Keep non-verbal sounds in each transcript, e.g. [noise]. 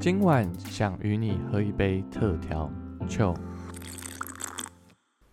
今晚想与你喝一杯特调酒。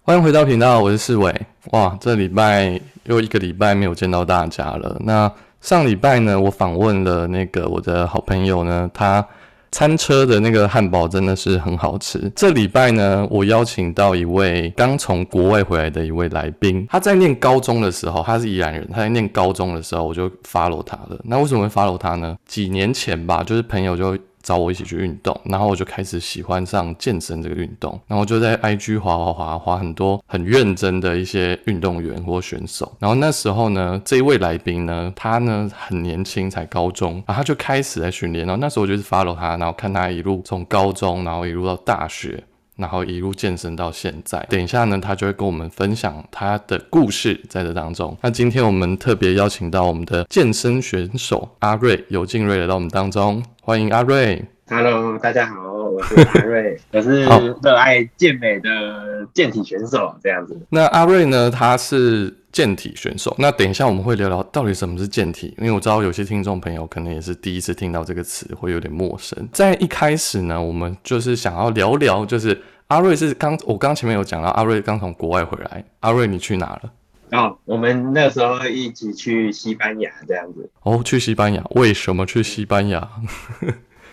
欢迎回到频道，我是世伟。哇，这礼拜又一个礼拜没有见到大家了。那上礼拜呢，我访问了那个我的好朋友呢，他餐车的那个汉堡真的是很好吃。这礼拜呢，我邀请到一位刚从国外回来的一位来宾，他在念高中的时候，他是宜兰人，他在念高中的时候我就 follow 他了。那为什么会 follow 他呢？几年前吧，就是朋友就。找我一起去运动，然后我就开始喜欢上健身这个运动，然后就在 IG 滑滑滑滑很多很认真的一些运动员或选手。然后那时候呢，这一位来宾呢，他呢很年轻，才高中，然后他就开始在训练。然后那时候我就是 follow 他，然后看他一路从高中，然后一路到大学，然后一路健身到现在。等一下呢，他就会跟我们分享他的故事在这当中。那今天我们特别邀请到我们的健身选手阿瑞尤静瑞来到我们当中。欢迎阿瑞，Hello，大家好，我是阿瑞，[laughs] 我是热爱健美的健体选手，这样子。那阿瑞呢？他是健体选手。那等一下我们会聊聊到底什么是健体，因为我知道有些听众朋友可能也是第一次听到这个词，会有点陌生。在一开始呢，我们就是想要聊聊，就是阿瑞是刚我刚前面有讲到，阿瑞刚从国外回来。阿瑞，你去哪了？哦，我们那时候一起去西班牙这样子。哦，去西班牙？为什么去西班牙？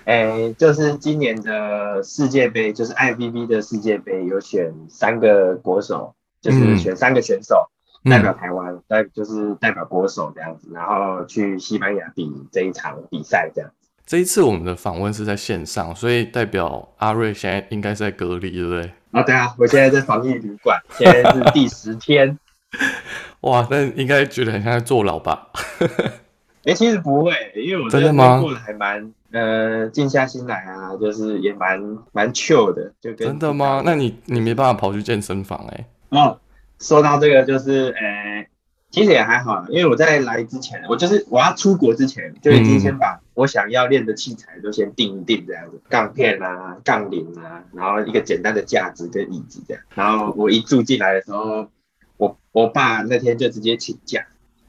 哎，就是今年的世界杯，就是 IVB 的世界杯，有选三个国手，就是选三个选手代表台湾，代就是代表国手这样子，然后去西班牙比这一场比赛这样子。这一次我们的访问是在线上，所以代表阿瑞现在应该是在隔离，对不对？啊，对啊，我现在在防疫旅馆，现在是第十天。[laughs] 哇，那应该觉得很像在坐牢吧？[laughs] 哎，其实不会，因为我真的吗？过得还蛮呃静下心来啊，就是也蛮蛮 chill 的，就跟真的吗？那你你没办法跑去健身房哎？哦，说到这个就是呃，其实也还好，因为我在来之前，我就是我要出国之前就已经先把我想要练的器材都先定一定这样子，杠片啊、杠铃啊，然后一个简单的架子跟椅子这样，然后我一住进来的时候。我我爸那天就直接请假，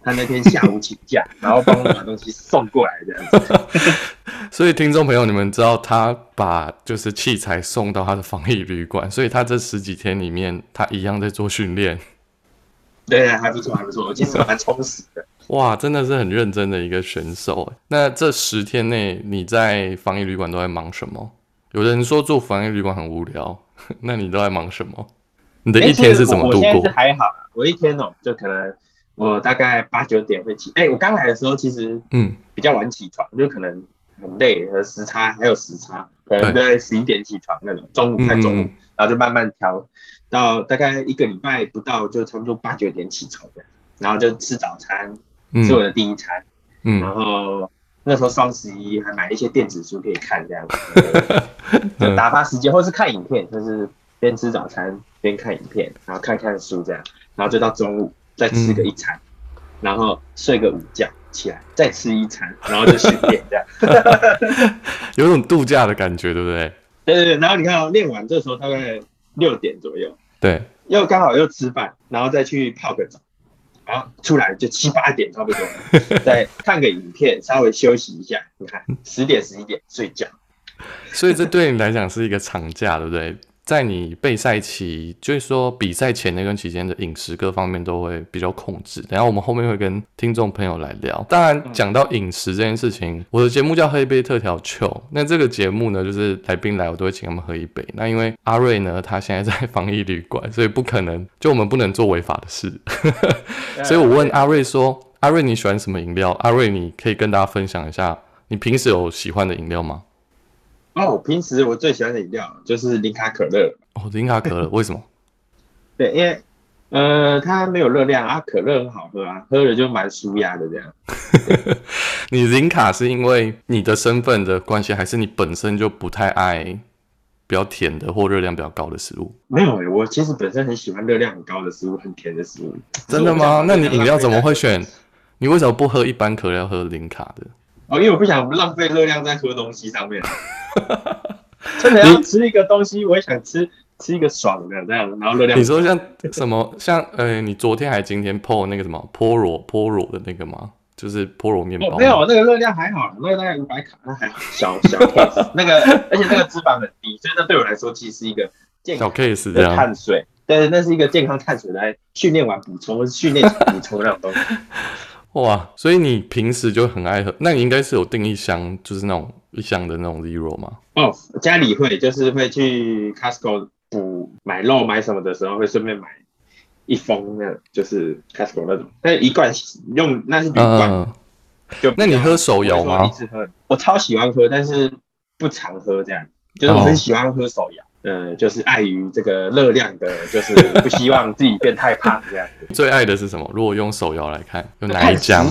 他那天下午请假，[laughs] 然后帮我把东西送过来这样子。[laughs] 所以听众朋友，你们知道他把就是器材送到他的防疫旅馆，所以他这十几天里面，他一样在做训练。[laughs] 对，还不错，还不错，其实蛮充实的。哇，真的是很认真的一个选手。那这十天内你在防疫旅馆都在忙什么？有人说住防疫旅馆很无聊，那你都在忙什么？你的一天是怎么度过？还好，我一天哦，就可能我大概八九点会起。哎，我刚来的时候其实嗯比较晚起床，就可能很累，和时差还有时差，可能在十一点起床那种，中午快中午，然后就慢慢调到大概一个礼拜不到，就差不多八九点起床的，然后就吃早餐，是我的第一餐，嗯，然后那时候双十一还买一些电子书可以看，这样子，[laughs] 就打发时间，或是看影片，就是边吃早餐。边看影片，然后看看书这样，然后就到中午再吃个一餐，然后睡个午觉，起来再吃一餐，然后就训练这样，[laughs] 有种度假的感觉，对不对？对对对。然后你看，练完这时候大概六点左右，对，又刚好又吃饭，然后再去泡个澡，然后出来就七八点差不多，再 [laughs] 看个影片，稍微休息一下。你看十点十一点睡觉，所以这对你来讲是一个长假，对不对？在你备赛期，就是说比赛前那段期间的饮食各方面都会比较控制。然后我们后面会跟听众朋友来聊。当然讲到饮食这件事情，我的节目叫喝一杯特调球。那这个节目呢，就是来宾来我都会请他们喝一杯。那因为阿瑞呢，他现在在防疫旅馆，所以不可能，就我们不能做违法的事。[laughs] 所以我问阿瑞说：“阿瑞你喜欢什么饮料？”阿瑞你可以跟大家分享一下，你平时有喜欢的饮料吗？哦，平时我最喜欢的饮料就是零卡可乐。哦，零卡可乐 [laughs] 为什么？对，因为呃，它没有热量啊，可乐很好喝啊，喝了就蛮舒压的这样。[laughs] 你零卡是因为你的身份的关系，还是你本身就不太爱比较甜的或热量比较高的食物？没有诶，我其实本身很喜欢热量很高的食物，很甜的食物。真的吗？那你饮料怎么会选？你为什么不喝一般可乐，喝零卡的？哦，因为我不想浪费热量在喝东西上面。[laughs] 真的要吃一个东西，我也想吃吃一个爽的这样，然后热量。你说像什么像呃，你昨天还今天破那个什么菠萝菠萝的那个吗？就是菠萝面包。没有，那个热量还好，那个大概五百卡，那还好，小小 case。[laughs] 那个而且那个脂肪很低，所以那对我来说其实是一个健小 case 的碳水。对，那是一个健康碳水来训练完补充，训练补充那种东西。[laughs] 哇，所以你平时就很爱喝，那你应该是有订一箱，就是那种一箱的那种 zero 吗？哦，家里会，就是会去 Costco 补买肉买什么的时候，会顺便买一封那，就是 Costco 那种，那一罐用那是铝罐。就那你喝手摇吗？我超喜欢喝，但是不常喝这样，就是我很喜欢喝手摇。呃，就是碍于这个热量的，就是不希望自己变太胖这样。[laughs] 最爱的是什么？如果用手摇来看，有哪一家吗？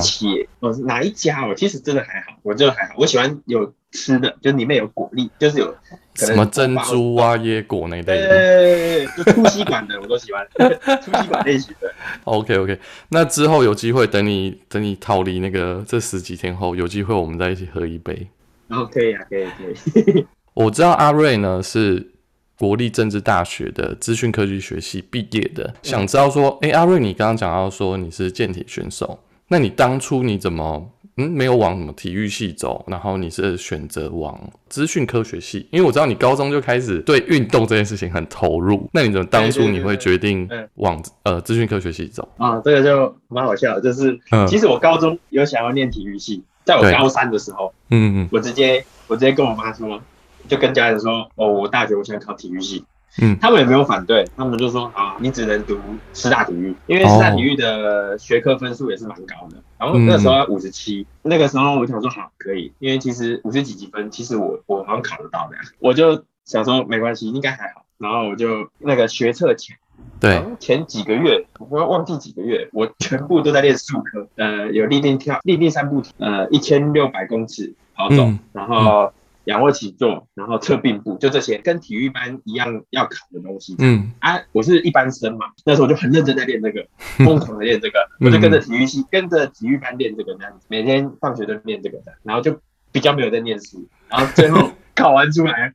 哦，哪一家？我，其实真的还好，我就还好。我喜欢有吃的，就里面有果粒，就是有什么珍珠啊、椰果那类的。对，就粗吸管的我都喜欢，[laughs] 粗吸管类型的。OK OK，那之后有机会，等你等你逃离那个这十几天后，有机会我们再一起喝一杯。哦，可以啊，可以可以。[laughs] 我知道阿瑞呢是。国立政治大学的资讯科技学系毕业的，想知道说，哎，阿瑞，你刚刚讲到说你是健体选手，那你当初你怎么，嗯，没有往什么体育系走，然后你是选择往资讯科学系？因为我知道你高中就开始对运动这件事情很投入，那你怎么当初你会决定往呃资讯科学系走？啊，这个就蛮好笑，就是其实我高中有想要念体育系，在我高三的时候，嗯嗯，我直接我直接跟我妈说。就跟家人说，哦，我大学我想考体育系，嗯，他们也没有反对，他们就说，啊，你只能读师大体育，因为师大体育的学科分数也是蛮高的，然后那时候要五十七，那个时候我想说，好，可以，因为其实五十几几分，其实我我好像考得到的，我就想说没关系，应该还好，然后我就那个学测前，对，前几个月，我忘记几个月，我全部都在练数科，呃，有立定跳，立定三步，呃，一千六百公尺跑走，然后。仰卧起坐，然后侧并步，就这些跟体育班一样要考的东西。嗯啊，我是一般生嘛，那时候我就很认真在练这个，疯狂的练这个，[laughs] 我就跟着体育系，跟着体育班练这个这样子，每天放学都练这个的，然后就比较没有在念书，然后最后 [laughs] 考完出来，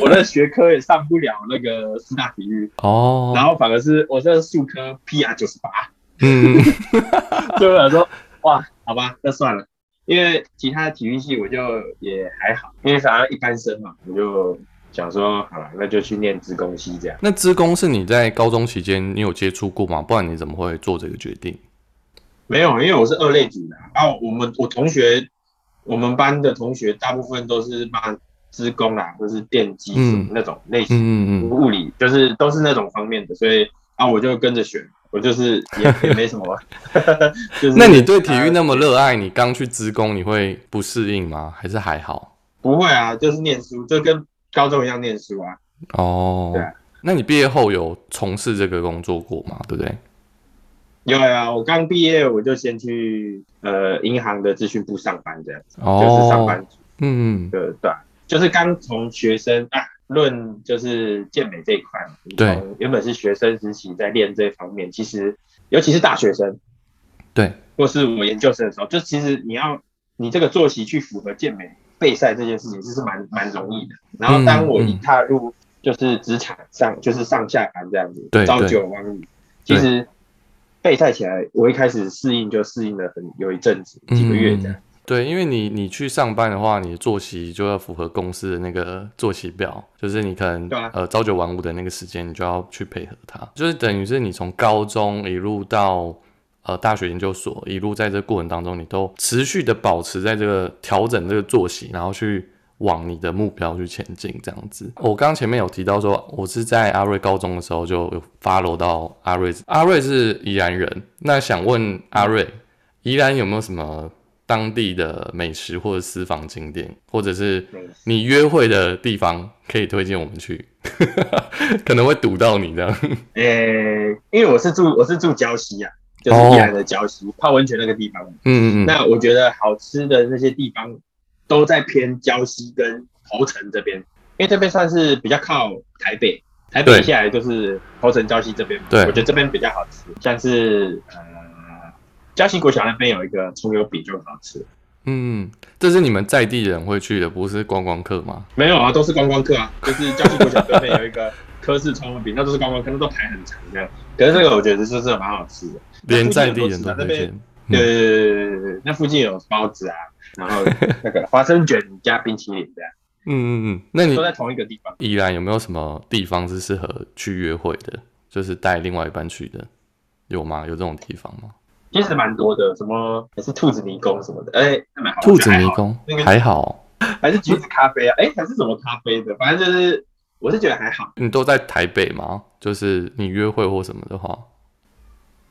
我的学科也上不了那个四大体育哦，然后反而是我这数科 PR 九十八，嗯，[laughs] 就想说哇，好吧，那算了。因为其他体育系我就也还好，因为反正一般生嘛，我就想说好了，那就去念职工系这样。那职工是你在高中期间你有接触过吗？不然你怎么会做这个决定？没有，因为我是二类组的啊。我们我同学，我们班的同学大部分都是办职工啦，或是电机那种类型，物理就是都是那种方面的，所以啊，我就跟着学。我就是也 [laughs] 也没什么，就是。那你对体育那么热爱，你刚去职工，你会不适应吗？还是还好？不会啊，就是念书，就跟高中一样念书啊。哦，对。那你毕业后有从事这个工作过吗？对不对？有啊，我刚毕业我就先去呃银行的资讯部上班这样子，就是上班族。嗯，对对，就是刚从学生啊。论就是健美这一块，对，原本是学生时期在练这方面，其实尤其是大学生，对，或是我研究生的时候，就其实你要你这个作息去符合健美备赛这件事情，其实蛮蛮容易的。然后当我一踏入就是职场上，就是上下班这样子，朝九晚五，其实备赛起来，我一开始适应就适应了很有一阵子，几个月这样。对，因为你你去上班的话，你的作息就要符合公司的那个作息表，就是你可能呃朝九晚五的那个时间，你就要去配合它，就是等于是你从高中一路到呃大学研究所，一路在这过程当中，你都持续的保持在这个调整这个作息，然后去往你的目标去前进，这样子。我刚刚前面有提到说，我是在阿瑞高中的时候就有 follow 到阿瑞，阿瑞是宜兰人，那想问阿瑞，宜兰有没有什么？当地的美食或者私房景点，或者是你约会的地方，可以推荐我们去，[laughs] 可能会堵到你这样。呃，因为我是住我是住礁溪啊，就是宜兰的礁溪泡温泉那个地方。嗯嗯嗯。那我觉得好吃的那些地方都在偏礁溪跟头城这边，因为这边算是比较靠台北，台北下来就是头城礁溪这边。对，我觉得这边比较好吃，像是呃。嘉兴国小那边有一个葱油饼就很好吃。嗯，这是你们在地人会去的，不是观光客吗？没有啊，都是观光客啊。就是嘉兴国小对面有一个科氏葱油饼，那都是观光客，那都排很长这样。可是这个我觉得就是蛮好吃的，连在地人都推荐。对对对对对，那附近有包子啊，然后那个花生卷加冰淇淋这样。嗯嗯嗯，那你都在同一个地方。依然有没有什么地方是适合去约会的？就是带另外一半去的，有吗？有这种地方吗？其实蛮多的，什么也是兔子迷宫什么的，哎，蛮好。兔子迷宫还好，还是橘子咖啡啊？哎，还是什么咖啡的？反正就是，我是觉得还好。你都在台北吗？就是你约会或什么的话，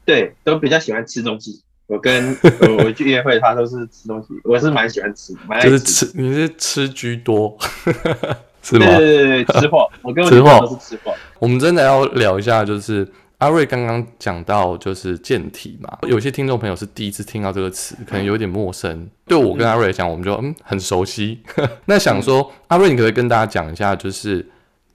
对，都比较喜欢吃东西。我跟 [laughs] 我去约会，他都是吃东西。我是蛮喜欢吃，就是吃，你是吃居多，[laughs] 是吗？对对对，吃货。我跟吃货都是 [laughs] 吃货。我们真的要聊一下，就是阿瑞刚刚讲到就是健体嘛，有些听众朋友是第一次听到这个词，可能有点陌生。对我跟阿瑞来讲，我们就嗯很熟悉。[laughs] 那想说，阿瑞，你可以跟大家讲一下，就是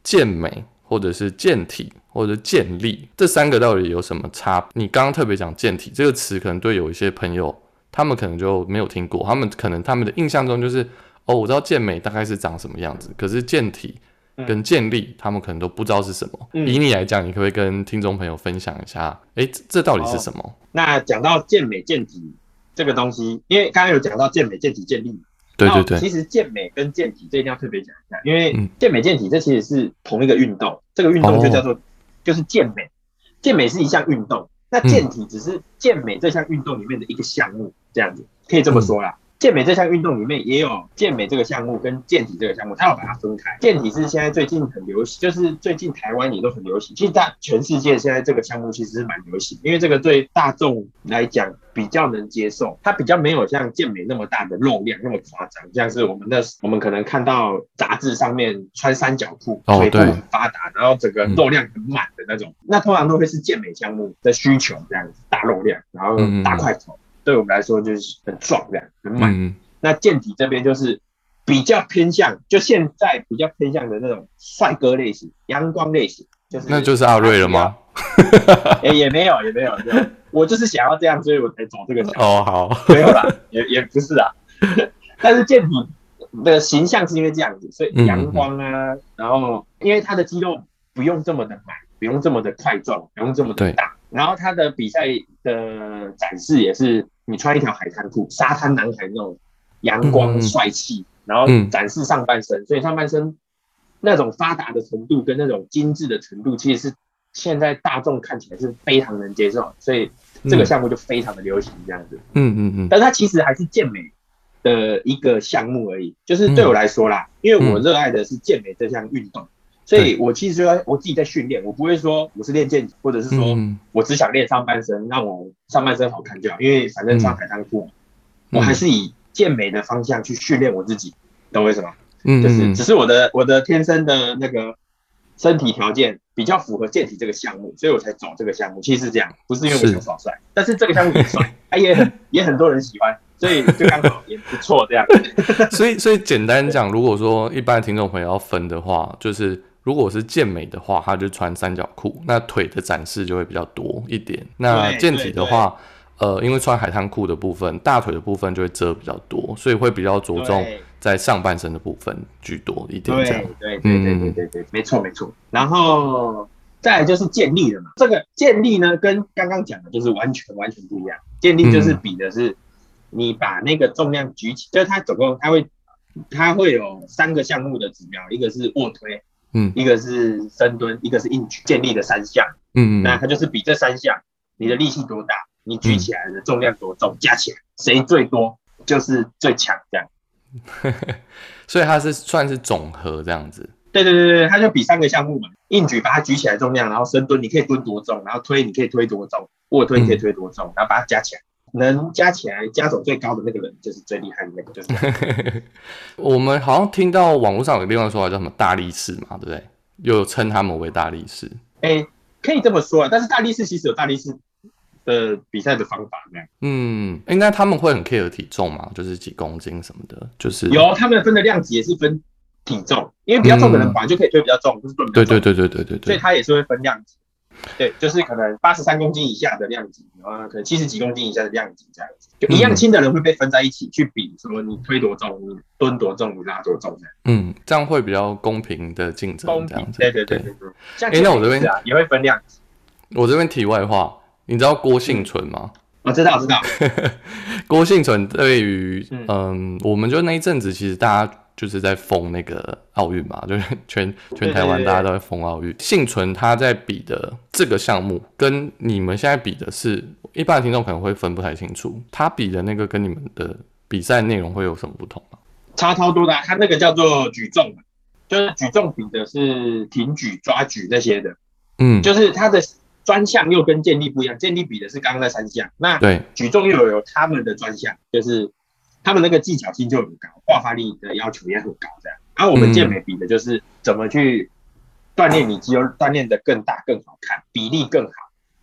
健美或者是健体。或者健力这三个到底有什么差？你刚刚特别讲健体这个词，可能对有一些朋友，他们可能就没有听过，他们可能他们的印象中就是哦，我知道健美大概是长什么样子，可是健体跟健力，他们可能都不知道是什么。以你来讲，你可不可以跟听众朋友分享一下？哎，这到底是什么？那讲到健美健体这个东西，因为刚刚有讲到健美健体健力。对对对，其实健美跟健体这一定要特别讲一下，因为健美健体这其实是同一个运动，这个运动就叫做。就是健美，健美是一项运动，那健体只是健美这项运动里面的一个项目，这样子可以这么说啦。健美这项运动里面也有健美这个项目跟健体这个项目，它要把它分开。健体是现在最近很流行，就是最近台湾也都很流行。其实，在全世界现在这个项目其实是蛮流行，因为这个对大众来讲比较能接受，它比较没有像健美那么大的肉量那么夸张，像是我们的我们可能看到杂志上面穿三角裤，腿部很发达，然后整个肉量很满的那种，那通常都会是健美项目的需求，这样子大肉量，然后大块头。对我们来说就是很壮这样，很满。那健体这边就是比较偏向，就现在比较偏向的那种帅哥类型、阳光类型，就是那就是阿瑞了吗？哎，也没有，也没有，我就是想要这样，所以我才走这个。哦，好，没有啦，也也不是啊。[laughs] 但是健体的形象是因为这样子，所以阳光啊，然后因为他的肌肉不用这么的满，不用这么的块状，不用这么的大，然后他的比赛的展示也是。你穿一条海滩裤，沙滩男孩那种阳光帅气，然后展示上半身，所以上半身那种发达的程度跟那种精致的程度，其实是现在大众看起来是非常能接受，所以这个项目就非常的流行这样子。嗯嗯嗯。但它其实还是健美的一个项目而已，就是对我来说啦，因为我热爱的是健美这项运动。所以，我其实说我自己在训练，我不会说我是练健，或者是说我只想练上半身，让我上半身好看就好。因为反正穿海滩裤，我还是以健美的方向去训练我自己，懂我意思吗？嗯，就是只是我的我的天生的那个身体条件比较符合健体这个项目，所以我才走这个项目。其实是这样，不是因为我想耍帅，但是这个项目也帅，他 [laughs] 也很也很多人喜欢，所以就刚好也不错这样。[laughs] 所以，所以简单讲，如果说一般听众朋友要分的话，就是。如果是健美的话，他就穿三角裤，那腿的展示就会比较多一点。那健体的话，呃，因为穿海滩裤的部分，大腿的部分就会遮比较多，所以会比较着重在上半身的部分居多一点。这样，对对对对对对，没错没错。然后再来就是健力了嘛，这个健力呢，跟刚刚讲的就是完全完全不一样。健力就是比的是你把那个重量举起，就是它总共它会它会有三个项目的指标，一个是卧推。嗯，一个是深蹲，一个是硬举，建立的三项。嗯嗯，那它就是比这三项，你的力气多大，你举起来的重量多重，加起来谁最多就是最强这样。[laughs] 所以它是算是总和这样子。对对对对，它就比三个项目嘛，硬举把它举起来重量，然后深蹲你可以蹲多重，然后推你可以推多重，卧推你可以推多重，然后把它加起来。能加起来加总最高的那个人就是最厉害的那个，就是。[laughs] 我们好像听到网络上有另外说法叫什么大力士嘛，对不对？又称他们为大力士。哎，可以这么说啊。但是大力士其实有大力士的比赛的方法那样。嗯，应该他们会很 care 体重嘛，就是几公斤什么的，就是有他们分的量级也是分体重，因为比较重的人本来就可以推比较重，不是重。对对对对对对对。所以他也是会分量级。对，就是可能八十三公斤以下的量级，然后可能七十几公斤以下的量级这样子，就一样轻的人会被分在一起去比，说你推多重，你蹲多重，你拉多重这样。嗯，这样会比较公平的竞争。公平，对对对对对。像哎，那我这边也会分量级。我这边题外话，你知道郭幸存吗？我知道，知道。[laughs] 郭幸存对于嗯，我们就那一阵子，其实大家就是在封那个奥运嘛，[laughs] 就是全全台湾大家都在封奥运。幸存他在比的这个项目，跟你们现在比的是，一般的听众可能会分不太清楚，他比的那个跟你们的比赛内容会有什么不同吗？差超多的，他那个叫做举重，就是举重比的是挺举、抓举那些的，嗯，就是他的。专项又跟健力不一样，健力比的是刚刚那三项，那对举重又有他们的专项，就是他们那个技巧性就很高，爆发力的要求也很高，这样。然后我们健美比的就是怎么去锻炼你肌肉，锻炼的更大更好看，比例更好。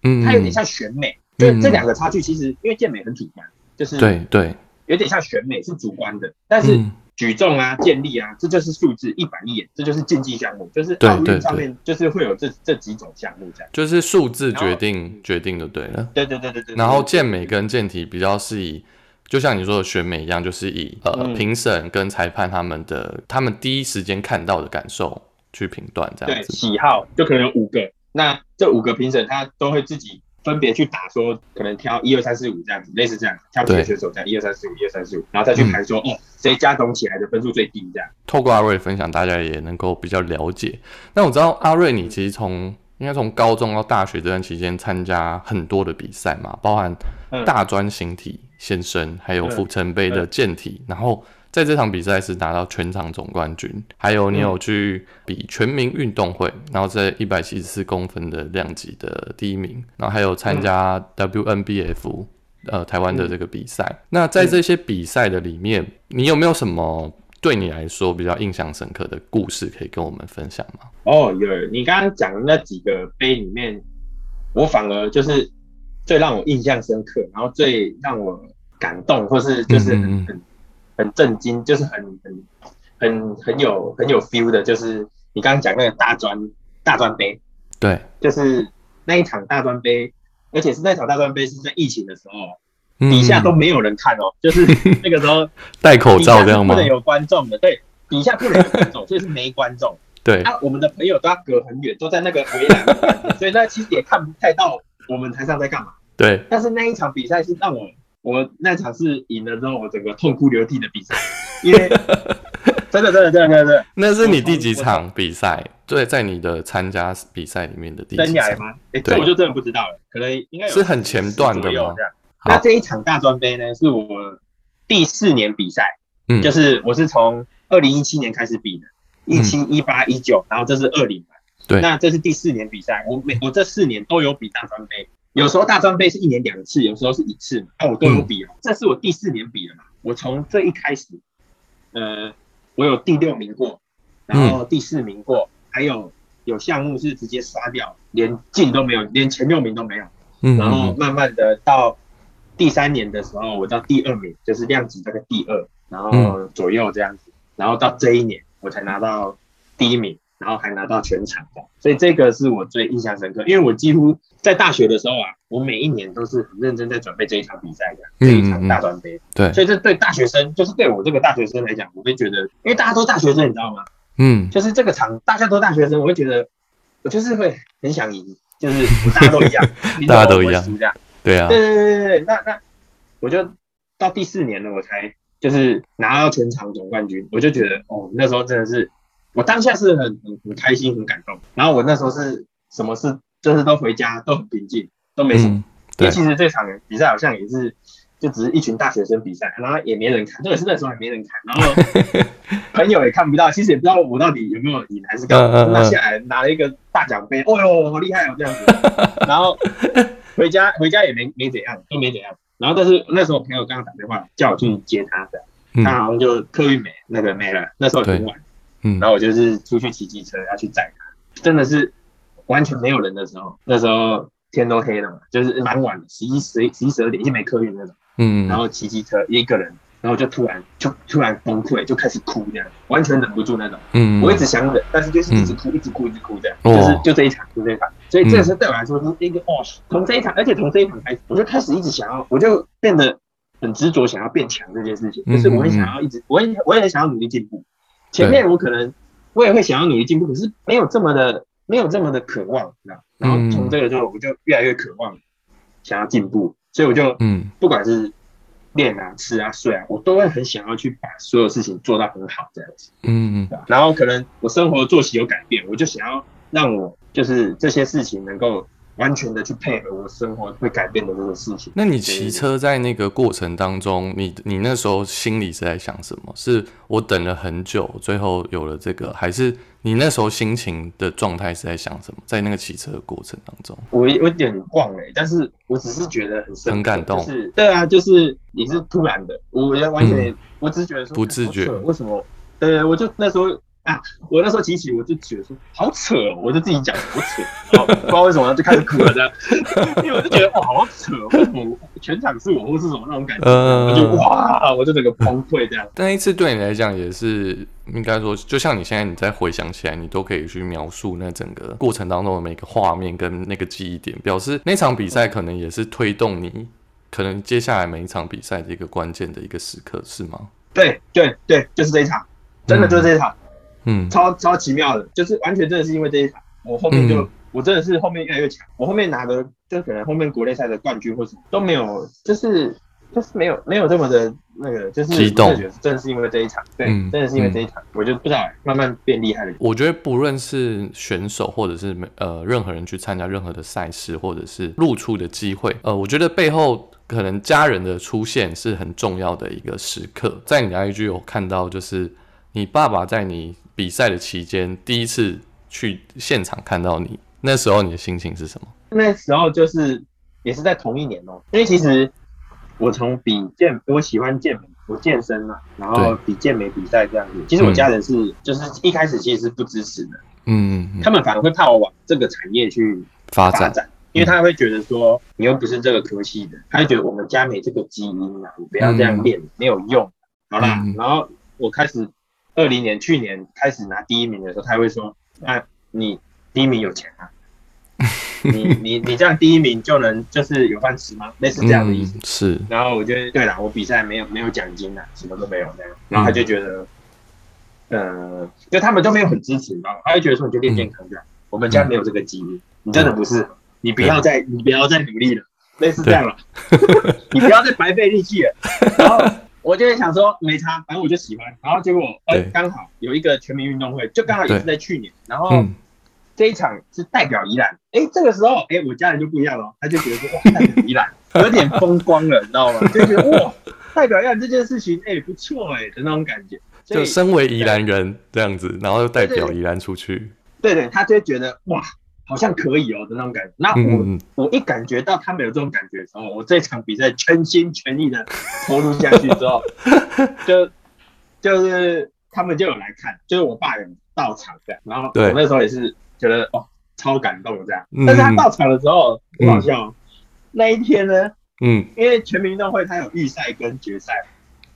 嗯，它有点像选美，就这两个差距其实因为健美很主观，就是对对，有点像选美是主观的，但是。举重啊，健力啊，这就是数字一板一眼，这就是竞技项目，就是奥运上面就是会有这这几种项目这样，就是数字决定决定的，对了，对对对对对。然后健美跟健体比较是以，就像你说的选美一样，就是以呃评审跟裁判他们的他们第一时间看到的感受去评断这样子，喜好就可能有五个，那这五个评审他都会自己。分别去打说，可能挑一二三四五这样子，类似这样，挑几个选手这样，一二三四五，一二三四五，然后再去排说，哦，谁加总起来的分数最低这样。透过阿瑞分享，大家也能够比较了解。那我知道阿瑞，你其实从应该从高中到大学这段期间参加很多的比赛嘛，包含大专形体先生，还有浮尘杯的健体，然后。在这场比赛是拿到全场总冠军，还有你有去比全民运动会，然后在一百七十四公分的量级的第一名，然后还有参加 WNBF 呃台湾的这个比赛。那在这些比赛的里面，你有没有什么对你来说比较印象深刻的故事可以跟我们分享吗？哦，有，你刚刚讲的那几个杯里面，我反而就是最让我印象深刻，然后最让我感动，或是就是很很。很震惊，就是很很很很有很有 feel 的，就是你刚刚讲那个大专大专杯，对，就是那一场大专杯，而且是那场大专杯是在疫情的时候，底下都没有人看哦，就是 [laughs] 那个时候戴口罩这样吗？不能有观众的，对，底下不能有观众，[laughs] 所以是没观众。对，啊，我们的朋友都要隔很远，都在那个围栏，所以那其实也看不太到我们台上在干嘛。对，但是那一场比赛是让我。我那场是赢了之后，我整个痛哭流涕的比赛，因为 [laughs] 真的真的真的真的，那是你第几场比赛？对，在你的参加比赛里面的第几场吗？哎，这我就真的不知道了，可能应该是很前段的吗？那这一场大专杯呢，是我第四年比赛，嗯，就是我是从二零一七年开始比的，一七一八一九，然后这是二零对，那这是第四年比赛，我每我这四年都有比大专杯。有时候大专杯是一年两次，有时候是一次，那我都有比哦。这是我第四年比了嘛？我从这一开始，呃，我有第六名过，然后第四名过，还有有项目是直接刷掉，连进都没有，连前六名都没有。嗯，然后慢慢的到第三年的时候，我到第二名，就是量级大概第二，然后左右这样子，然后到这一年我才拿到第一名。然后还拿到全场的，所以这个是我最印象深刻。因为我几乎在大学的时候啊，我每一年都是很认真在准备这一场比赛的，这一场大专杯。对，所以这对大学生，就是对我这个大学生来讲，我会觉得，因为大家都大学生，你知道吗？嗯，就是这个场大家都大学生，我会觉得，我就是会很想赢，就是大家都一样，[laughs] 大家都一样，这样。对啊，对对对对对，那那我就到第四年了，我才就是拿到全场总冠军，我就觉得哦，那时候真的是。我当下是很很很开心很感动，然后我那时候是什么事就是都回家都很平静都没什么，因为其实这场比赛好像也是就只是一群大学生比赛，然后也没人看，这个是那时候也没人看，然后 [laughs] 朋友也看不到，其实也不知道我到底有没有赢还是干嘛，拿下来拿了一个大奖杯，哦哟好厉害哦这样子，[laughs] 然后回家回家也没没怎样都没怎样，然后但是那时候朋友刚刚打电话叫我去接他的，他好像就客运没那个没了，那时候很晚。嗯，然后我就是出去骑机车要去载他，真的是完全没有人的时候，那时候天都黑了嘛，就是蛮晚的，十一十十一十二点，已经没客运那种。嗯，然后骑机车一个人，然后就突然就突然崩溃，就开始哭这样，完全忍不住那种。嗯，我一直想忍，但是就是一直哭，一直哭，一直哭这样，就是就这一场，就这一场。所以这是对我来说是一个哦，从这一场，而且从这一场开始，我就开始一直想要，我就变得很执着，想要变强这件事情，就是我很想要一直，我也我也很想要努力进步。前面我可能我也会想要努力进步，可是没有这么的没有这么的渴望，知道？然后从这个时候，我就越来越渴望想要进步，所以我就嗯，不管是练啊、吃啊、睡啊，我都会很想要去把所有事情做到很好这样子。嗯嗯。然后可能我生活作息有改变，我就想要让我就是这些事情能够。完全的去配合我生活会改变的这个事情。那你骑车在那个过程当中，你你那时候心里是在想什么？是我等了很久，最后有了这个，还是你那时候心情的状态是在想什么？在那个骑车的过程当中，我我有点忘了，但是我只是觉得很很感动。是，对啊，就是你是突然的，我完全我只是觉得说不自觉，为什么？对，我就那时候。啊！我那时候提起，我就觉得说好扯，我就自己讲好扯，然后不知道为什么就开始哭了这样，[laughs] 因为我就觉得哇好扯，为什么全场是我或是什么那种感觉，我就哇，我就整个崩溃这样。那一次对你来讲也是应该说，就像你现在你再回想起来，你都可以去描述那整个过程当中的每个画面跟那个记忆点，表示那场比赛可能也是推动你可能接下来每一场比赛的一个关键的一个时刻，是吗？对对对，就是这一场，真的就是这一场。嗯，超超奇妙的，就是完全真的是因为这一场，我后面就我真的是后面越来越强，我后面拿的就可能后面国内赛的冠军或什么都没有，就是就是没有没有这么的那个，就是激动，真的是因为这一场，对，真的是因为这一场，我就不知道慢慢变厉害了。我觉得不论是选手或者是呃任何人去参加任何的赛事或者是露出的机会，呃，我觉得背后可能家人的出现是很重要的一个时刻。在你的 IG 有看到，就是你爸爸在你。比赛的期间，第一次去现场看到你，那时候你的心情是什么？那时候就是也是在同一年哦，因为其实我从比健，我喜欢健美，我健身嘛，然后比健美比赛这样子。其实我家人是就是一开始其实是不支持的，嗯，他们反而会怕我往这个产业去发展，因为他会觉得说你又不是这个科系的，他就觉得我们家没这个基因啊，你不要这样练，没有用，好啦，然后我开始。二零年去年开始拿第一名的时候，他会说：“那你第一名有钱啊？[laughs] 你你你这样第一名就能就是有饭吃吗？类似这样的意思。”是。然后我觉得对了，我比赛没有没有奖金啊，什么都没有那样。然后他就觉得，呃，就他们都没有很支持，你知道吗？他就觉得说你就练健康这样。我们家没有这个基因，你真的不是，你不要再你不要再努力了，类似这样了，[laughs] 你不要再白费力气了。[laughs] 然后。我就想说没差，反正我就喜欢。然后结果，哎，刚好有一个全民运动会，就刚好也是在去年。然后这一场是代表宜兰。哎，这个时候，哎，我家人就不一样了，他就觉得说，哇，代表宜兰 [laughs] 有点风光了，你知道吗？就觉得哇，代表宜兰这件事情，哎，不错哎的那种感觉。就身为宜兰人这样子，然后又代表宜兰出去。对对，他就觉得哇。好像可以哦的那种感觉。那我我一感觉到他们有这种感觉的时候，我这场比赛全心全意的投入下去之后，[laughs] 就就是他们就有来看，就是我爸有到场这样。然后我那时候也是觉得哦超感动这样。但是他到场的时候很好笑，那一天呢，嗯，因为全民运动会他有预赛跟决赛，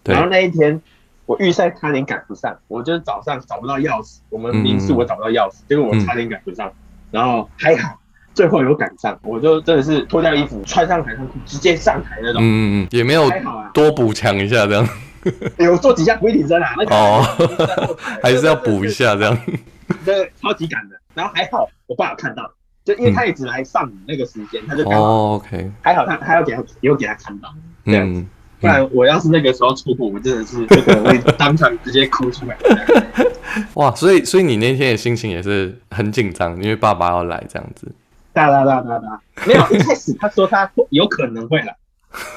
然后那一天我预赛差点赶不上，我就是早上找不到钥匙，我们民宿我找不到钥匙，结果我差点赶不上。然后还好，最后有赶上，我就真的是脱掉衣服，穿上台上裤，直接上台那种。嗯嗯嗯，也没有多补强一下这样。[laughs] 有做几下俯卧撑啊，那哦，[laughs] 还是要补一下这样。[laughs] 对，超级赶的。然后还好，我爸有看到，就因为他也只来上那个时间，他就刚好 OK。还好他他要给他，也有给他看到这样子，不然我要是那个时候错过，我真的是就可能会当场直接哭出来。[laughs] 哇，所以所以你那天的心情也是很紧张，因为爸爸要来这样子。哒哒哒哒哒，没有一开始他说他有可能会来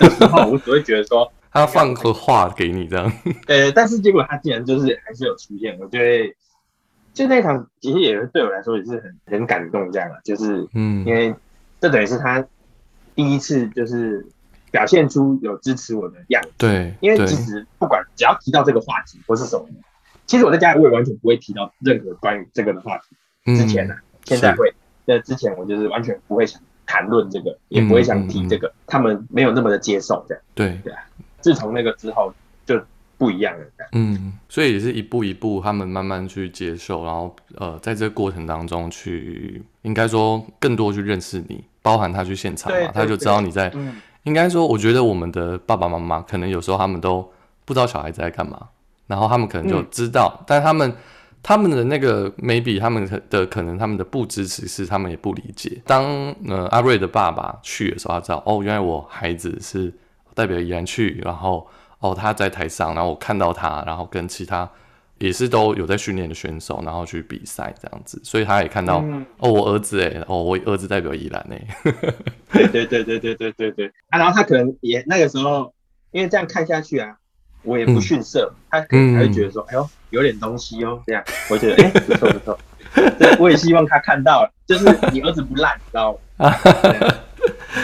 的时候，我只会觉得说 [laughs] 他放个话给你这样。呃，但是结果他竟然就是还是有出现，我觉得就那场其实也是对我来说也是很很感动这样啊，就是嗯，因为这等于是他第一次就是表现出有支持我的样子。对，因为其实不管只要提到这个话题或是什么。其实我在家里我也完全不会提到任何关于这个的话题。之前呢，现在会。那之前我就是完全不会想谈论这个，也不会想提这个。他们没有那么的接受这样。对对啊。自从那个之后就不一样了。嗯，所以也是一步一步，他们慢慢去接受，然后呃，在这个过程当中去，应该说更多去认识你，包含他去现场嘛，他就知道你在。应该说，我觉得我们的爸爸妈妈可能有时候他们都不知道小孩子在干嘛。然后他们可能就知道，但他们他们的那个 maybe 他们的可能他们的不支持是他们也不理解。当呃阿瑞的爸爸去的时候，他知道哦，原来我孩子是代表宜兰去，然后哦他在台上，然后我看到他，然后跟其他也是都有在训练的选手，然后去比赛这样子，所以他也看到哦，我儿子哎，哦，我儿子代表宜兰哎，对对对对对对对对。[laughs] 啊，然后他可能也那个时候，因为这样看下去啊，我也不逊色，他可能还会觉得说，哎呦，有点东西哦这样，我觉得哎，不错不错，我也希望他看到了，就是你儿子不烂，你知道吗？[laughs]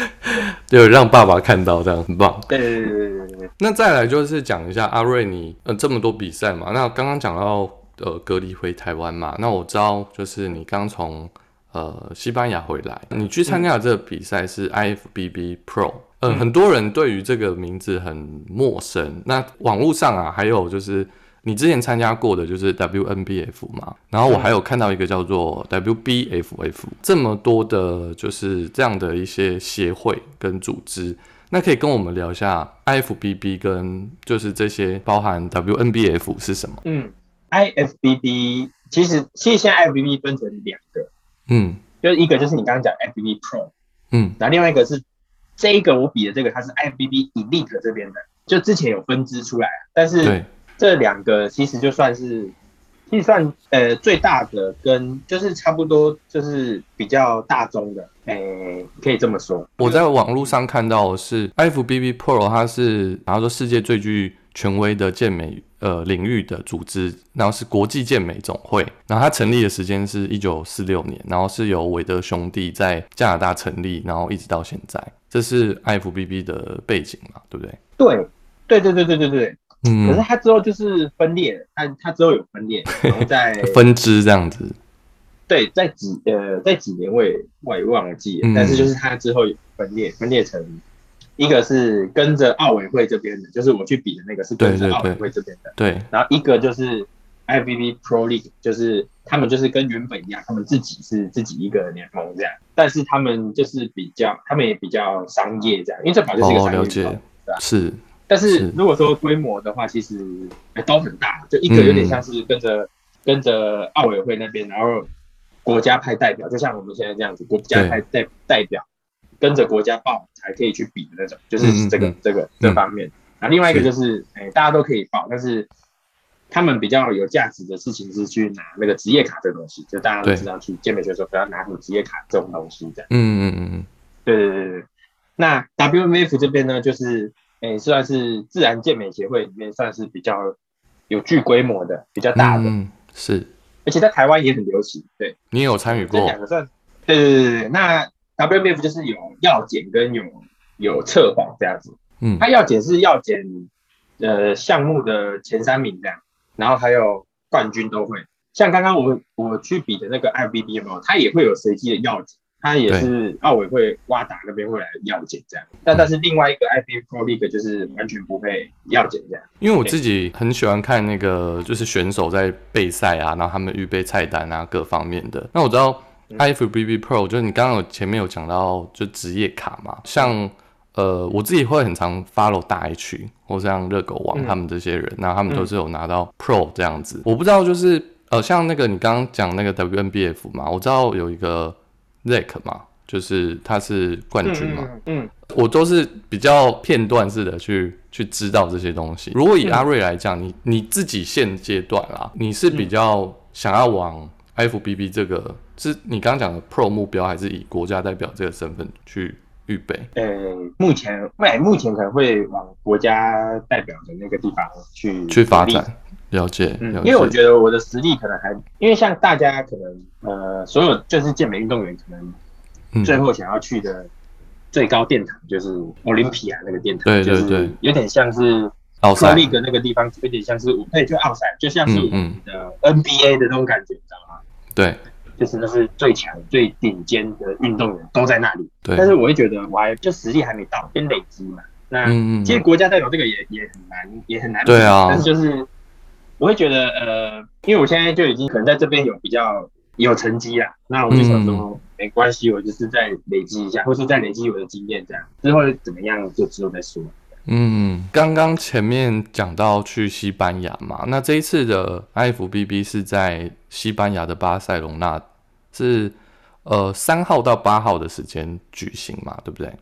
[laughs] 就让爸爸看到，这样很棒。对对对对对对。那再来就是讲一下阿瑞，你呃这么多比赛嘛，那刚刚讲到呃隔离回台湾嘛，那我知道就是你刚从呃西班牙回来，你去参加的这个比赛是 IFBB Pro。嗯，很多人对于这个名字很陌生。那网络上啊，还有就是你之前参加过的就是 WNBF 嘛，然后我还有看到一个叫做 WBFF，这么多的，就是这样的一些协会跟组织。那可以跟我们聊一下 IFBB 跟就是这些包含 WNBF 是什么？嗯，IFBB 其实其实现在 IFBB 分成两个，嗯，就是一个就是你刚刚讲 FBB Pro，嗯，然后另外一个是。这一个我比的这个，它是 IFBB Elite 这边的，就之前有分支出来但是这两个其实就算是计算呃最大的，跟就是差不多就是比较大众的，诶，可以这么说。我在网络上看到是 IFBB Pro，它是然后说世界最具权威的健美。呃，领域的组织，然后是国际健美总会，然后它成立的时间是一九四六年，然后是由韦德兄弟在加拿大成立，然后一直到现在，这是 IFBB 的背景嘛，对不对？对，对对对对对对，嗯。可是它之后就是分裂，它它之后有分裂，[laughs] 然后在分支这样子。对，在几呃在几年我也我也忘记，但是就是它之后有分裂，分裂成。一个是跟着奥委会这边的，就是我去比的那个是跟着奥委会这边的。对。然后一个就是 IFBB Pro League，就是他们就是跟原本一样，他们自己是自己一个联盟这样，但是他们就是比较，他们也比较商业这样，因为这本来就是一个商业运动，是。但是如果说规模的话，其实都很大，就一个有点像是跟着跟着奥委会那边，然后国家派代表，就像我们现在这样子，国家派代代表。跟着国家报才可以去比的那种，就是这个这个这方面。那另外一个就是，哎，大家都可以报，但是他们比较有价值的事情是去拿那个职业卡这个东西，就大家都知道去健美选手不要拿什么职业卡这种东西这样。嗯嗯嗯嗯，对对对对。那 WMF 这边呢，就是哎，算是自然健美协会里面算是比较有具规模的、比较大的，是。而且在台湾也很流行。对，你有参与过？这两个算。对对对对，那。WMF 就是有药检跟有有测谎这样子，嗯，它药检是药检呃项目的前三名这样，然后还有冠军都会，像刚刚我我去比的那个 IBB 嘛，它也会有随机的药检，他也是奥委会挖达那边会来要检这样，但但是另外一个 IBB Pro League 就是完全不会要检这样，因为我自己很喜欢看那个就是选手在备赛啊，然后他们预备菜单啊各方面的，那我知道。IFBB Pro 就是你刚刚有前面有讲到就职业卡嘛，像呃我自己会很常 follow 大 H 或像热狗王他们这些人，那他们都是有拿到 Pro 这样子。我不知道就是呃像那个你刚刚讲那个 WNBF 嘛，我知道有一个 Zack 嘛，就是他是冠军嘛，嗯，我都是比较片段式的去去知道这些东西。如果以阿瑞来讲，你你自己现阶段啦，你是比较想要往 IFBB 这个。是你刚刚讲的 Pro 目标，还是以国家代表这个身份去预备？呃，目前，未目前可能会往国家代表的那个地方去去发展，了解。嗯，因为我觉得我的实力可能还，因为像大家可能，呃，所有就是健美运动员可能最后想要去的最高殿堂就是奥林匹亚那个殿堂，对对对，有点像是奥赛的那个地方，有点像是对，就奥赛，就像是我们的 NBA 的那种感觉，你知道吗？对。就是那是最强、最顶尖的运动员都在那里，对。但是我会觉得我还就实力还没到，先累积嘛。那其实国家代表这个也也很难，也很难。对啊。但是就是我会觉得，呃，因为我现在就已经可能在这边有比较有成绩啊，那我就想说没关系，我就是再累积一下，或是再累积我的经验，这样之后怎么样就之后再说。嗯，刚刚前面讲到去西班牙嘛，那这一次的 IFBB 是在西班牙的巴塞隆纳，是呃三号到八号的时间举行嘛，对不对？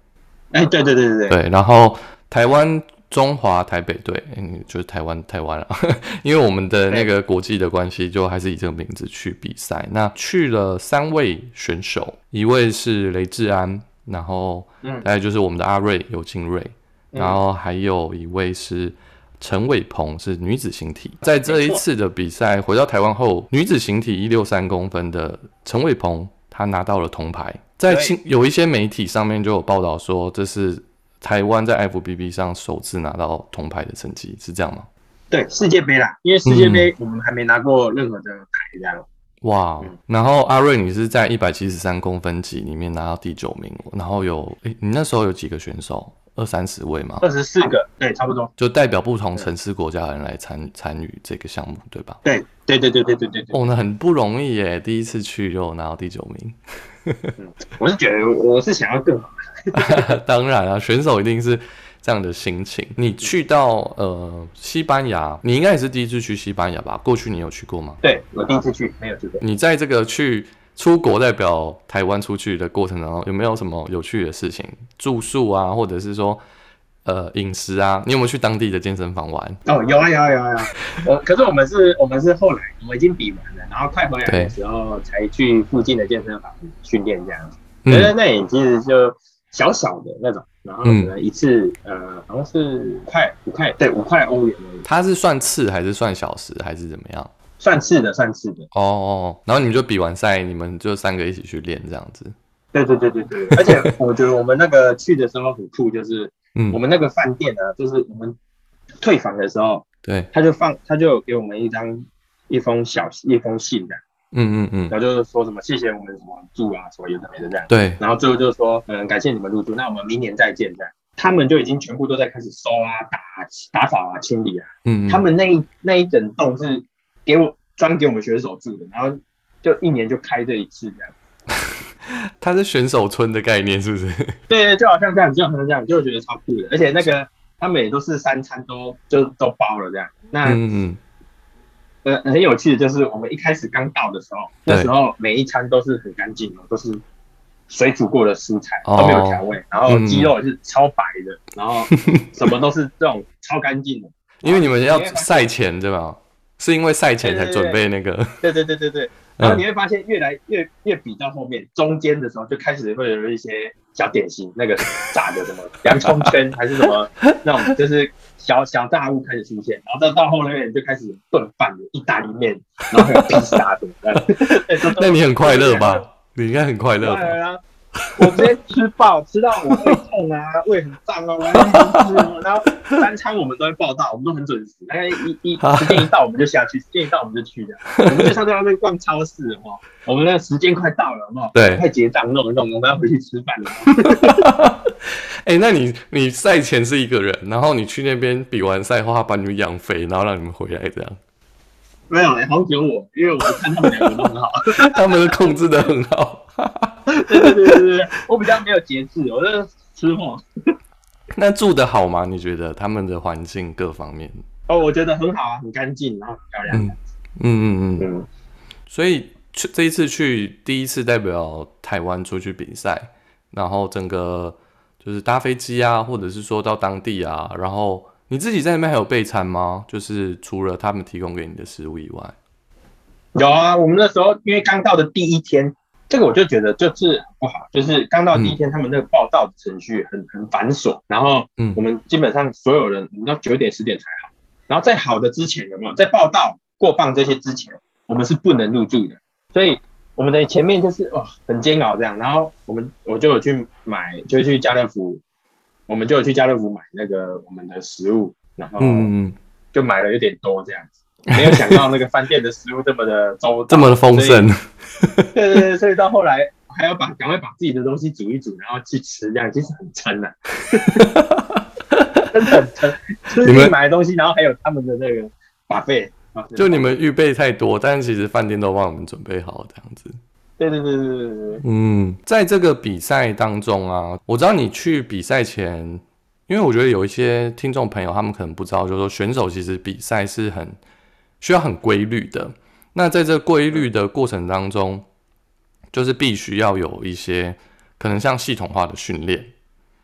哎，对对对对对。对，然后台湾中华台北队，嗯，就是台湾台湾了，[laughs] 因为我们的那个国际的关系，就还是以这个名字去比赛。那去了三位选手，一位是雷志安，然后嗯，大概就是我们的阿瑞尤金瑞。然后还有一位是陈伟鹏，是女子形体。在这一次的比赛回到台湾后，女子形体一六三公分的陈伟鹏，她拿到了铜牌。在有一些媒体上面就有报道说，这是台湾在 FBB 上首次拿到铜牌的成绩，是这样吗？对，世界杯啦，因为世界杯我们还没拿过任何的牌，这样。哇，然后阿瑞，你是在一百七十三公分级里面拿到第九名，然后有，诶，你那时候有几个选手？二三十位吗？二十四个，对，差不多。就代表不同城市国家的人来参参与这个项目，对吧？对，对，对，对，对，对，对。哦，那很不容易耶，第一次去就拿到第九名。我是觉得我是想要更好。[laughs] 当然啊，选手一定是这样的心情。你去到呃西班牙，你应该也是第一次去西班牙吧？过去你有去过吗？对，我第一次去，没有去过。你在这个去。出国代表台湾出去的过程当中，有没有什么有趣的事情？住宿啊，或者是说，呃，饮食啊，你有没有去当地的健身房玩？哦，有啊，有啊，有啊。我 [laughs] 可是我们是，我们是后来我们已经比完了，然后快回来的时候才去附近的健身房训练这样子。觉得那也其实就小小的那种，然后可能一次呃，好像是五块五块，对，五块欧元而已。它是算次还是算小时还是怎么样？算次的，算次的哦哦，然后你们就比完赛，你们就三个一起去练这样子。对对对对对，而且我觉得我们那个去的时候很酷，就是嗯，我们那个饭店呢，就是我们退房的时候，对，他就放，他就给我们一张一封小一封信的，嗯嗯嗯，然后就是说什么谢谢我们什么住啊，什么有的没的这样。对，然后最后就是说，嗯，感谢你们入住，那我们明年再见这样。他们就已经全部都在开始收啊、打打扫啊、清理啊，嗯，他们那一那一整栋是。给我专给我们选手住的，然后就一年就开这一次这样。[laughs] 他是选手村的概念是不是？对，就好像这样，就好像这样，就觉得超酷的。而且那个他们也都是三餐都就都包了这样。那嗯呃很有趣的就是我们一开始刚到的时候，那时候每一餐都是很干净的，都是水煮过的蔬菜，都没有调味，然后鸡肉也是超白的，然后 [laughs] 什么都是这种超干净的。因为你们要赛前对吧？是因为赛前才准备那个，对对对对对。然后你会发现，越来越越比到后面，中间的时候就开始会有一些小点心，那个炸的什么洋葱圈还是什么 [laughs] 那种，就是小小炸物开始出现。然后到到后面就开始炖饭的意大利面，然后还有披萨的。[laughs] 那你很快乐吧？你应该很快乐。我直接吃爆，吃到我胃痛啊，胃很胀啊，然后三餐我们都会报到，我们都很准时。大概一一 [laughs] 时间一到，我们就下去；时间一到，我们就去的。我们就像在外面逛超市，哦，我们那时间快到了，好对，快结账弄一弄，我们要回去吃饭了。[laughs] 哎，那你你赛前是一个人，然后你去那边比完赛后，他把你们养肥，然后让你们回来这样？没有，好像只有我，因为我看他们两个都很好，[laughs] 他们控制的很好。对对对对对，我比较没有节制，我是吃货。那住的好吗？你觉得他们的环境各方面？哦，我觉得很好啊，很干净，然后很漂亮。嗯嗯嗯嗯。所以去这一次去第一次代表台湾出去比赛，然后整个就是搭飞机啊，或者是说到当地啊，然后你自己在那边还有备餐吗？就是除了他们提供给你的食物以外，有啊。我们那时候因为刚到的第一天。这个我就觉得就是不好，就是刚到第一天，他们那个报道的程序很很繁琐，然后我们基本上所有人，我们要九点十点才好，然后在好的之前有没有在报道过磅这些之前，我们是不能入住的，所以我们的前面就是哦很煎熬这样，然后我们我就有去买，就去家乐福，我们就有去家乐福买那个我们的食物，然后就买了有点多这样子。没有想到那个饭店的食物这么的周 [laughs] 这么的丰盛，[laughs] 对对对，所以到后来还要把赶快把自己的东西煮一煮，然后去吃，这样其实很撑啊，[laughs] 真的很撑。你们买的东西，然后还有他们的那个把费，就你们预备太多，但是其实饭店都帮我们准备好这样子。对对对对对。嗯，在这个比赛当中啊，我知道你去比赛前。因为我觉得有一些听众朋友他们可能不知道，就是说选手其实比赛是很需要很规律的。那在这规律的过程当中，就是必须要有一些可能像系统化的训练。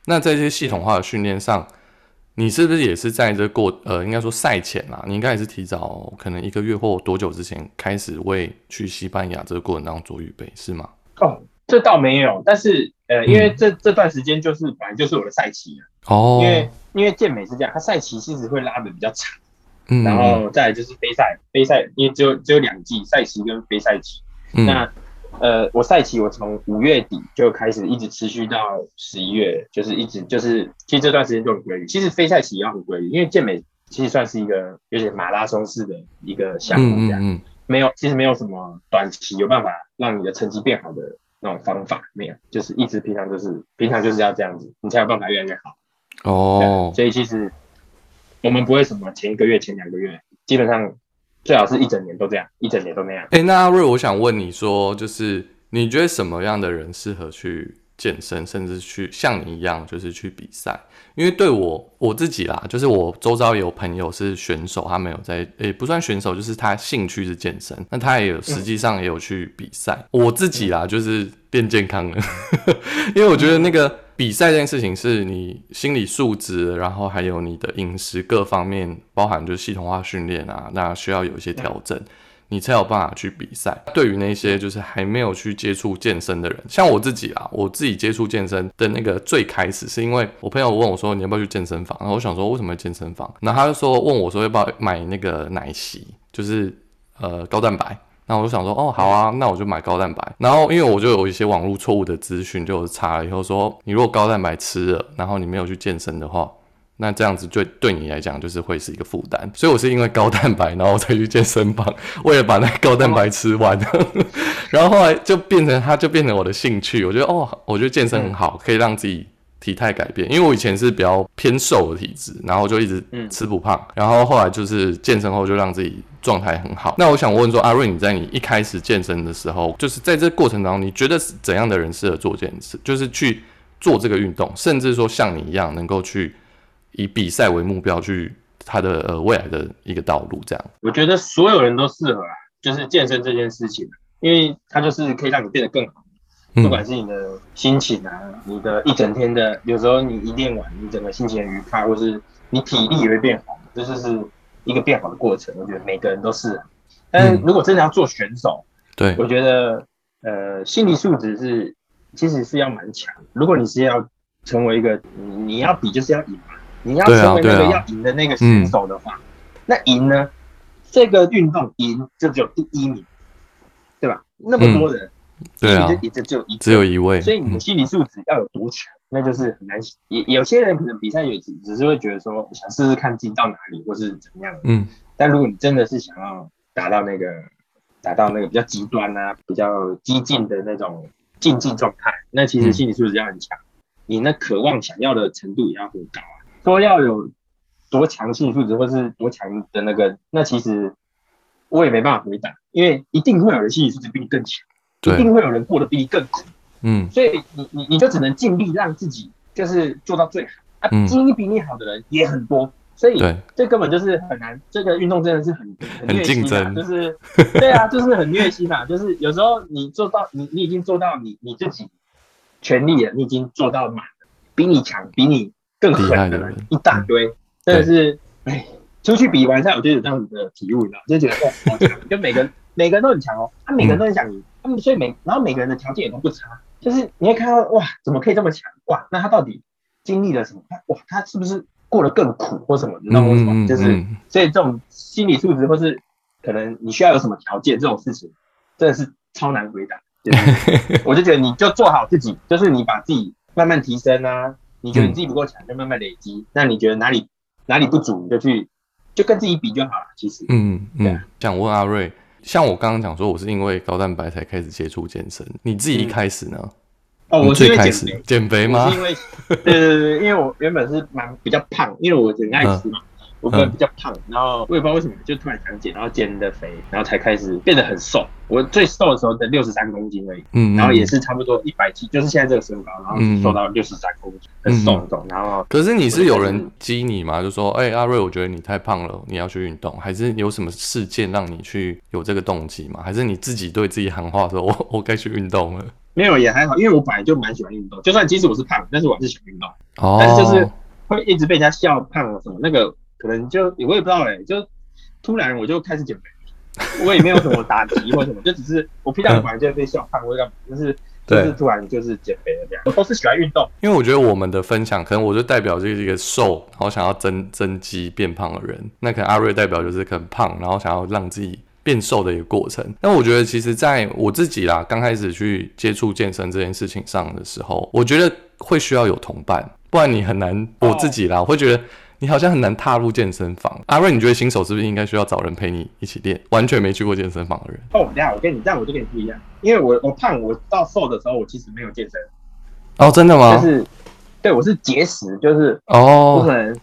那在这些系统化的训练上，你是不是也是在这过呃，应该说赛前啊，你应该也是提早可能一个月或多久之前开始为去西班牙这个过程当中做预备，是吗？哦，这倒没有，但是呃，因为这这段时间就是本来就是我的赛期哦，因为因为健美是这样，它赛期其实会拉的比较长，嗯，然后再就是杯赛，杯赛因为只有只有两季赛期跟杯赛期，那。呃，我赛期我从五月底就开始，一直持续到十一月，就是一直就是，其实这段时间就很规律。其实非赛期也要很规律，因为健美其实算是一个有点马拉松式的一个项目，这样没有，其实没有什么短期有办法让你的成绩变好的那种方法，没有，就是一直平常就是平常就是要这样子，你才有办法越来越好。哦，所以其实我们不会什么前一个月、前两个月，基本上。最好是一整年都这样，一整年都那样。哎，那阿瑞，我想问你说，就是你觉得什么样的人适合去健身，甚至去像你一样，就是去比赛？因为对我我自己啦，就是我周遭有朋友是选手，他没有在，也不算选手，就是他兴趣是健身，那他也有实际上也有去比赛。我自己啦，就是变健康了，[laughs] 因为我觉得那个。比赛这件事情是你心理素质，然后还有你的饮食各方面，包含就是系统化训练啊，那需要有一些调整，你才有办法去比赛。对于那些就是还没有去接触健身的人，像我自己啊，我自己接触健身的那个最开始是因为我朋友问我说你要不要去健身房，然后我想说为什么要健身房，然后他就说问我说要不要买那个奶昔，就是呃高蛋白。那我就想说，哦，好啊，那我就买高蛋白。然后因为我就有一些网络错误的资讯，就查了以后说，你如果高蛋白吃了，然后你没有去健身的话，那这样子就对你来讲就是会是一个负担。所以我是因为高蛋白，然后才去健身房，[laughs] 为了把那高蛋白吃完。[laughs] 然后后来就变成，它就变成我的兴趣。我觉得，哦，我觉得健身很好，可以让自己。体态改变，因为我以前是比较偏瘦的体质，然后就一直吃不胖，然后后来就是健身后就让自己状态很好。那我想问说，阿瑞，你在你一开始健身的时候，就是在这过程当中，你觉得怎样的人适合做这件事，就是去做这个运动，甚至说像你一样能够去以比赛为目标去他的呃未来的一个道路？这样，我觉得所有人都适合啊，就是健身这件事情，因为它就是可以让你变得更好。不管是你的心情啊，你的一整天的，有时候你一练完，你整个心情愉快，或是你体力也会变好，这就是一个变好的过程。我觉得每个人都是，但是如果真的要做选手，对，我觉得呃心理素质是其实是要蛮强。如果你是要成为一个你你要比就是要赢嘛，你要成为那个要赢的那个选手的话，那赢呢？这个运动赢就只有第一名，对吧？那么多人。对啊，一直就一只有一位，所以你的心理素质要有多强，那就是很难。也有些人可能比赛也只只是会觉得说想试试看进到哪里，或是怎么样。嗯，但如果你真的是想要达到那个达到那个比较极端啊、比较激进的那种竞技状态，那其实心理素质要很强，你那渴望想要的程度也要很高啊。说要有多强心理素质，或是多强的那个，那其实我也没办法回答，因为一定会有人心理素质比你更强。一定会有人过得比你更苦，嗯，所以你你你就只能尽力让自己就是做到最好。啊。经历比你好的人也很多，所以这根本就是很难。这个运动真的是很很虐心啊，就是对啊，就是很虐心啊。就是有时候你做到你你已经做到你你自己全力了，你已经做到满了，比你强比你更狠的人一大堆，真的是哎，出去比完赛我就有这样子的体悟，你知道，就觉得哇好强，就每个人每个人都很强哦，他每个人都很想赢。所以每然后每个人的条件也都不差，就是你会看到哇，怎么可以这么强哇？那他到底经历了什么？哇，他是不是过得更苦或什么？你知道为什么？就是所以这种心理素质或是可能你需要有什么条件这种事情，真的是超难回答。[laughs] 我就觉得你就做好自己，就是你把自己慢慢提升啊。你觉得你自己不够强，就慢慢累积。那你觉得哪里哪里不足，你就去就跟自己比就好了。其实，嗯嗯，想问阿瑞。像我刚刚讲说，我是因为高蛋白才开始接触健身。你自己一开始呢？哦，我最开始减肥吗？是因为对对对，因为我原本是蛮比较胖，因为我很爱吃嘛，我可能比较胖，然后我也不知道为什么就突然想减，然后减的肥，然后才开始变得很瘦。我最瘦的时候的六十三公斤而已，嗯，然后也是差不多一百七，就是现在这个身高，然后瘦到六十三公斤，很瘦很瘦。然后，可是你是有人激你吗？就说，哎，阿瑞，我觉得你太胖了，你要去运动，还是有什么事件让你去有这个动机吗？还是你自己对自己喊话说，我 [laughs] 我该去运动了？没有，也还好，因为我本来就蛮喜欢运动，就算即使我是胖，但是我还是喜欢运动。哦，但是就是会一直被人家笑胖什么那个。可能就我也不知道哎，就突然我就开始减肥，我也没有什么打击或什么，就只是我平常本来就被笑胖，我干嘛，就是就是突然就是减肥了这样。我都是喜欢运动，因为我觉得我们的分享，可能我就代表就是一个瘦，然后想要增增肌变胖的人，那可能阿瑞代表就是可能胖，然后想要让自己变瘦的一个过程。那我觉得其实在我自己啦，刚开始去接触健身这件事情上的时候，我觉得会需要有同伴，不然你很难。我自己啦，我会觉得。你好像很难踏入健身房，阿瑞，你觉得新手是不是应该需要找人陪你一起练？完全没去过健身房的人。哦，这样我跟你这样我就跟你不一样，因为我我胖，我到瘦的时候我其实没有健身。哦，真的吗？就是，对我是节食，就是哦，可能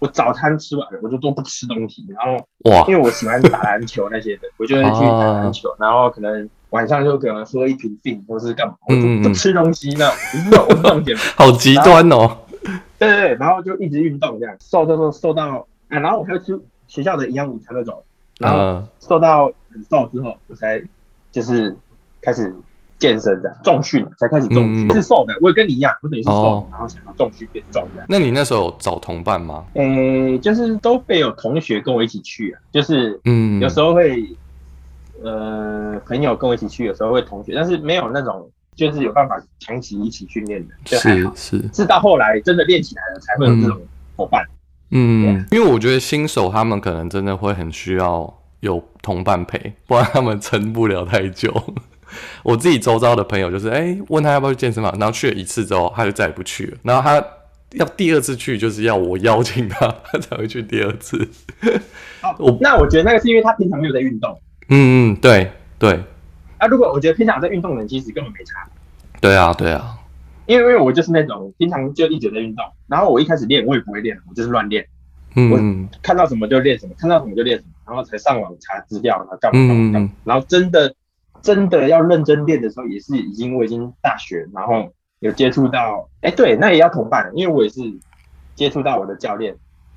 我早餐吃完了，我就都不吃东西，然后哇，因为我喜欢打篮球那些的，我就会去打篮球，然后可能晚上就可能喝一瓶冰或是干嘛，我就不吃东西那 [laughs] 种，好极端哦。[laughs] 对对对，然后就一直运动这样，瘦瘦瘦瘦到啊，然后我还要吃学校的营养午餐那种，然后瘦到很瘦之后，我才就是开始健身的重训，才开始重训是瘦的，我也跟你一样，我等于是瘦，然后想要重训变重的。那你那时候找同伴吗？诶，就是都会有同学跟我一起去啊，就是嗯，有时候会呃朋友跟我一起去，有时候会同学，但是没有那种。就是有办法长期一起训练的，是是，是到后来真的练起来了，才会有这种伙伴。嗯，因为我觉得新手他们可能真的会很需要有同伴陪，不然他们撑不了太久。我自己周遭的朋友就是，哎，问他要不要去健身房，然后去了一次之后，他就再也不去了。然后他要第二次去，就是要我邀请他，他才会去第二次。我那我觉得那个是因为他平常没有在运动。嗯嗯，对对。啊，如果我觉得平常在运动的人其实根本没差。对啊，对啊，因为因为我就是那种平常就一直在运动，然后我一开始练我也不会练，我就是乱练。嗯，我看到什么就练什么，看到什么就练什么，然后才上网查资料，然后干嘛干嘛干嘛。然后真的真的要认真练的时候，也是已经我已经大学，然后有接触到，哎，对，那也要同伴，因为我也是接触到我的教练，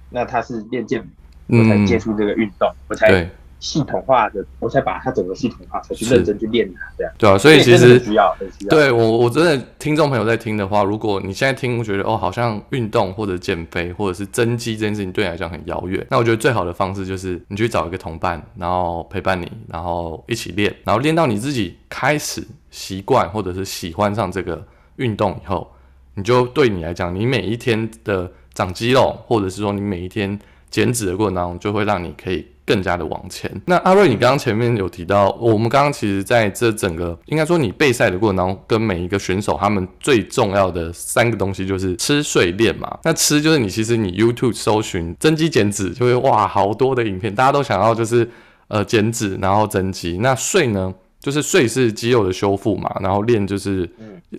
那他是练健美，我才接触这个运动，我才。系统化的，我才把它整个系统化，才去认真去练它，这样。对啊，所以其实需要，需要。对我，我真的听众朋友在听的话，如果你现在听，觉得哦，好像运动或者减肥或者是增肌这件事情对你来讲很遥远，那我觉得最好的方式就是你去找一个同伴，然后陪伴你，然后一起练，然后练到你自己开始习惯或者是喜欢上这个运动以后，你就对你来讲，你每一天的长肌肉，或者是说你每一天减脂的过程当中，就会让你可以。更加的往前。那阿瑞，你刚刚前面有提到，我们刚刚其实在这整个应该说你备赛的过程当中，跟每一个选手他们最重要的三个东西就是吃、睡、练嘛。那吃就是你其实你 YouTube 搜寻增肌减脂，就会哇好多的影片，大家都想要就是呃减脂然后增肌。那睡呢，就是睡是肌肉的修复嘛，然后练就是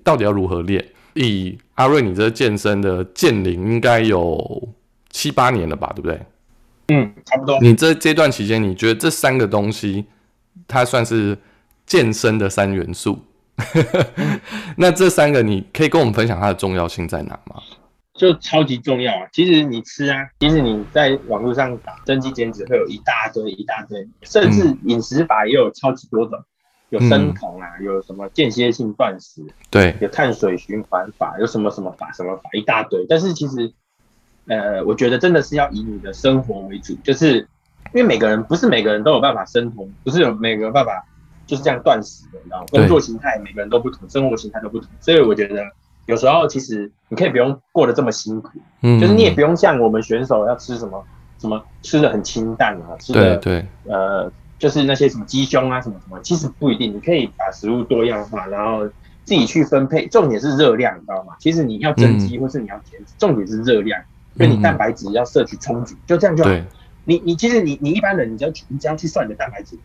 到底要如何练？以阿瑞你这健身的健龄应该有七八年了吧，对不对？嗯，差不多。你这这段期间，你觉得这三个东西，它算是健身的三元素？那这三个，你可以跟我们分享它的重要性在哪吗？就超级重要啊！其实你吃啊，其实你在网络上打增肌减脂，会有一大堆一大堆，甚至饮食法也有超级多种，有生酮啊，有什么间歇性断食，对，有碳水循环法，有什么什么法什么法，一大堆。但是其实。呃，我觉得真的是要以你的生活为主，就是因为每个人不是每个人都有办法生酮，不是有每个办法就是这样断食的，你知道吗？工作形态每个人都不同，生活形态都不同，所以我觉得有时候其实你可以不用过得这么辛苦，嗯，就是你也不用像我们选手要吃什么什么吃的很清淡啊，吃的对，呃，就是那些什么鸡胸啊什么什么，其实不一定，你可以把食物多样化，然后自己去分配，重点是热量，你知道吗？其实你要增肌或是你要减脂，重点是热量。因为你蛋白质要摄取充足，就这样就好。你你其实你你一般人，你只要你只要去算你的蛋白质，